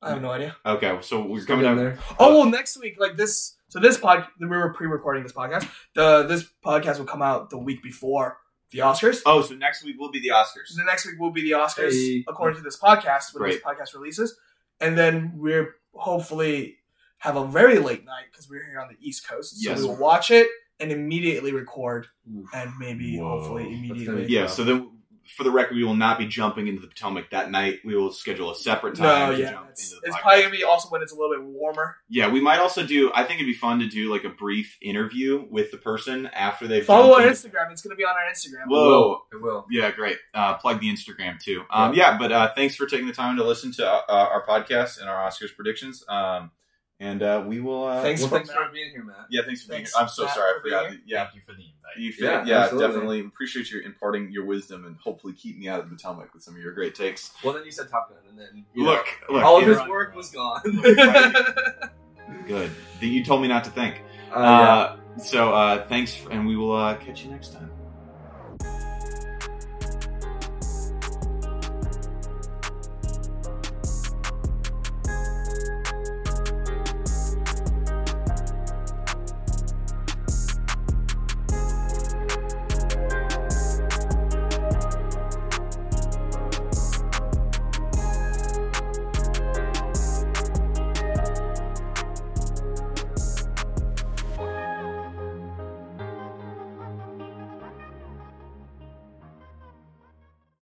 I have no idea. Okay, so we're Still coming in up. there. Oh well, next week, like this. So this pod, we were pre-recording this podcast. The this podcast will come out the week before the Oscars. Oh, so next week will be the Oscars. The next week will be the Oscars, Hey. according to this podcast when Great. this podcast releases, and then we're hopefully have a very late night because we're here on the East Coast. So Yes. we will watch it and immediately record, Oof. and maybe Whoa. hopefully gonna immediately. Yeah. So then, for the record, we will not be jumping into the Potomac that night. We will schedule a separate No, time to yeah, jump it's, into the it's probably gonna be also when it's a little bit warmer. Yeah, we might also do. I think it'd be fun to do like a brief interview with the person after they've Follow our jumped into- Instagram; it's gonna be on our Instagram. Whoa. It will. Yeah, great. Uh, plug the Instagram too. Um, yeah, but uh, thanks for taking the time to listen to uh, our podcast and our Oscars predictions. Um, and uh, we will. Uh, Thanks Well, for thanks for being here, Matt. Yeah, thanks for being here. I'm so Matt, sorry. I forgot. here. Yeah, Thank you for the invite. you fit, Yeah, yeah, absolutely. definitely appreciate you imparting your wisdom and hopefully keep me out of the Potomac with some of your great takes. Well, then you said Top Gun, and then Look, know, look, all of you his work was gone. good. You told me not to think. Uh, Uh, so uh, thanks, and we will uh, catch you next time.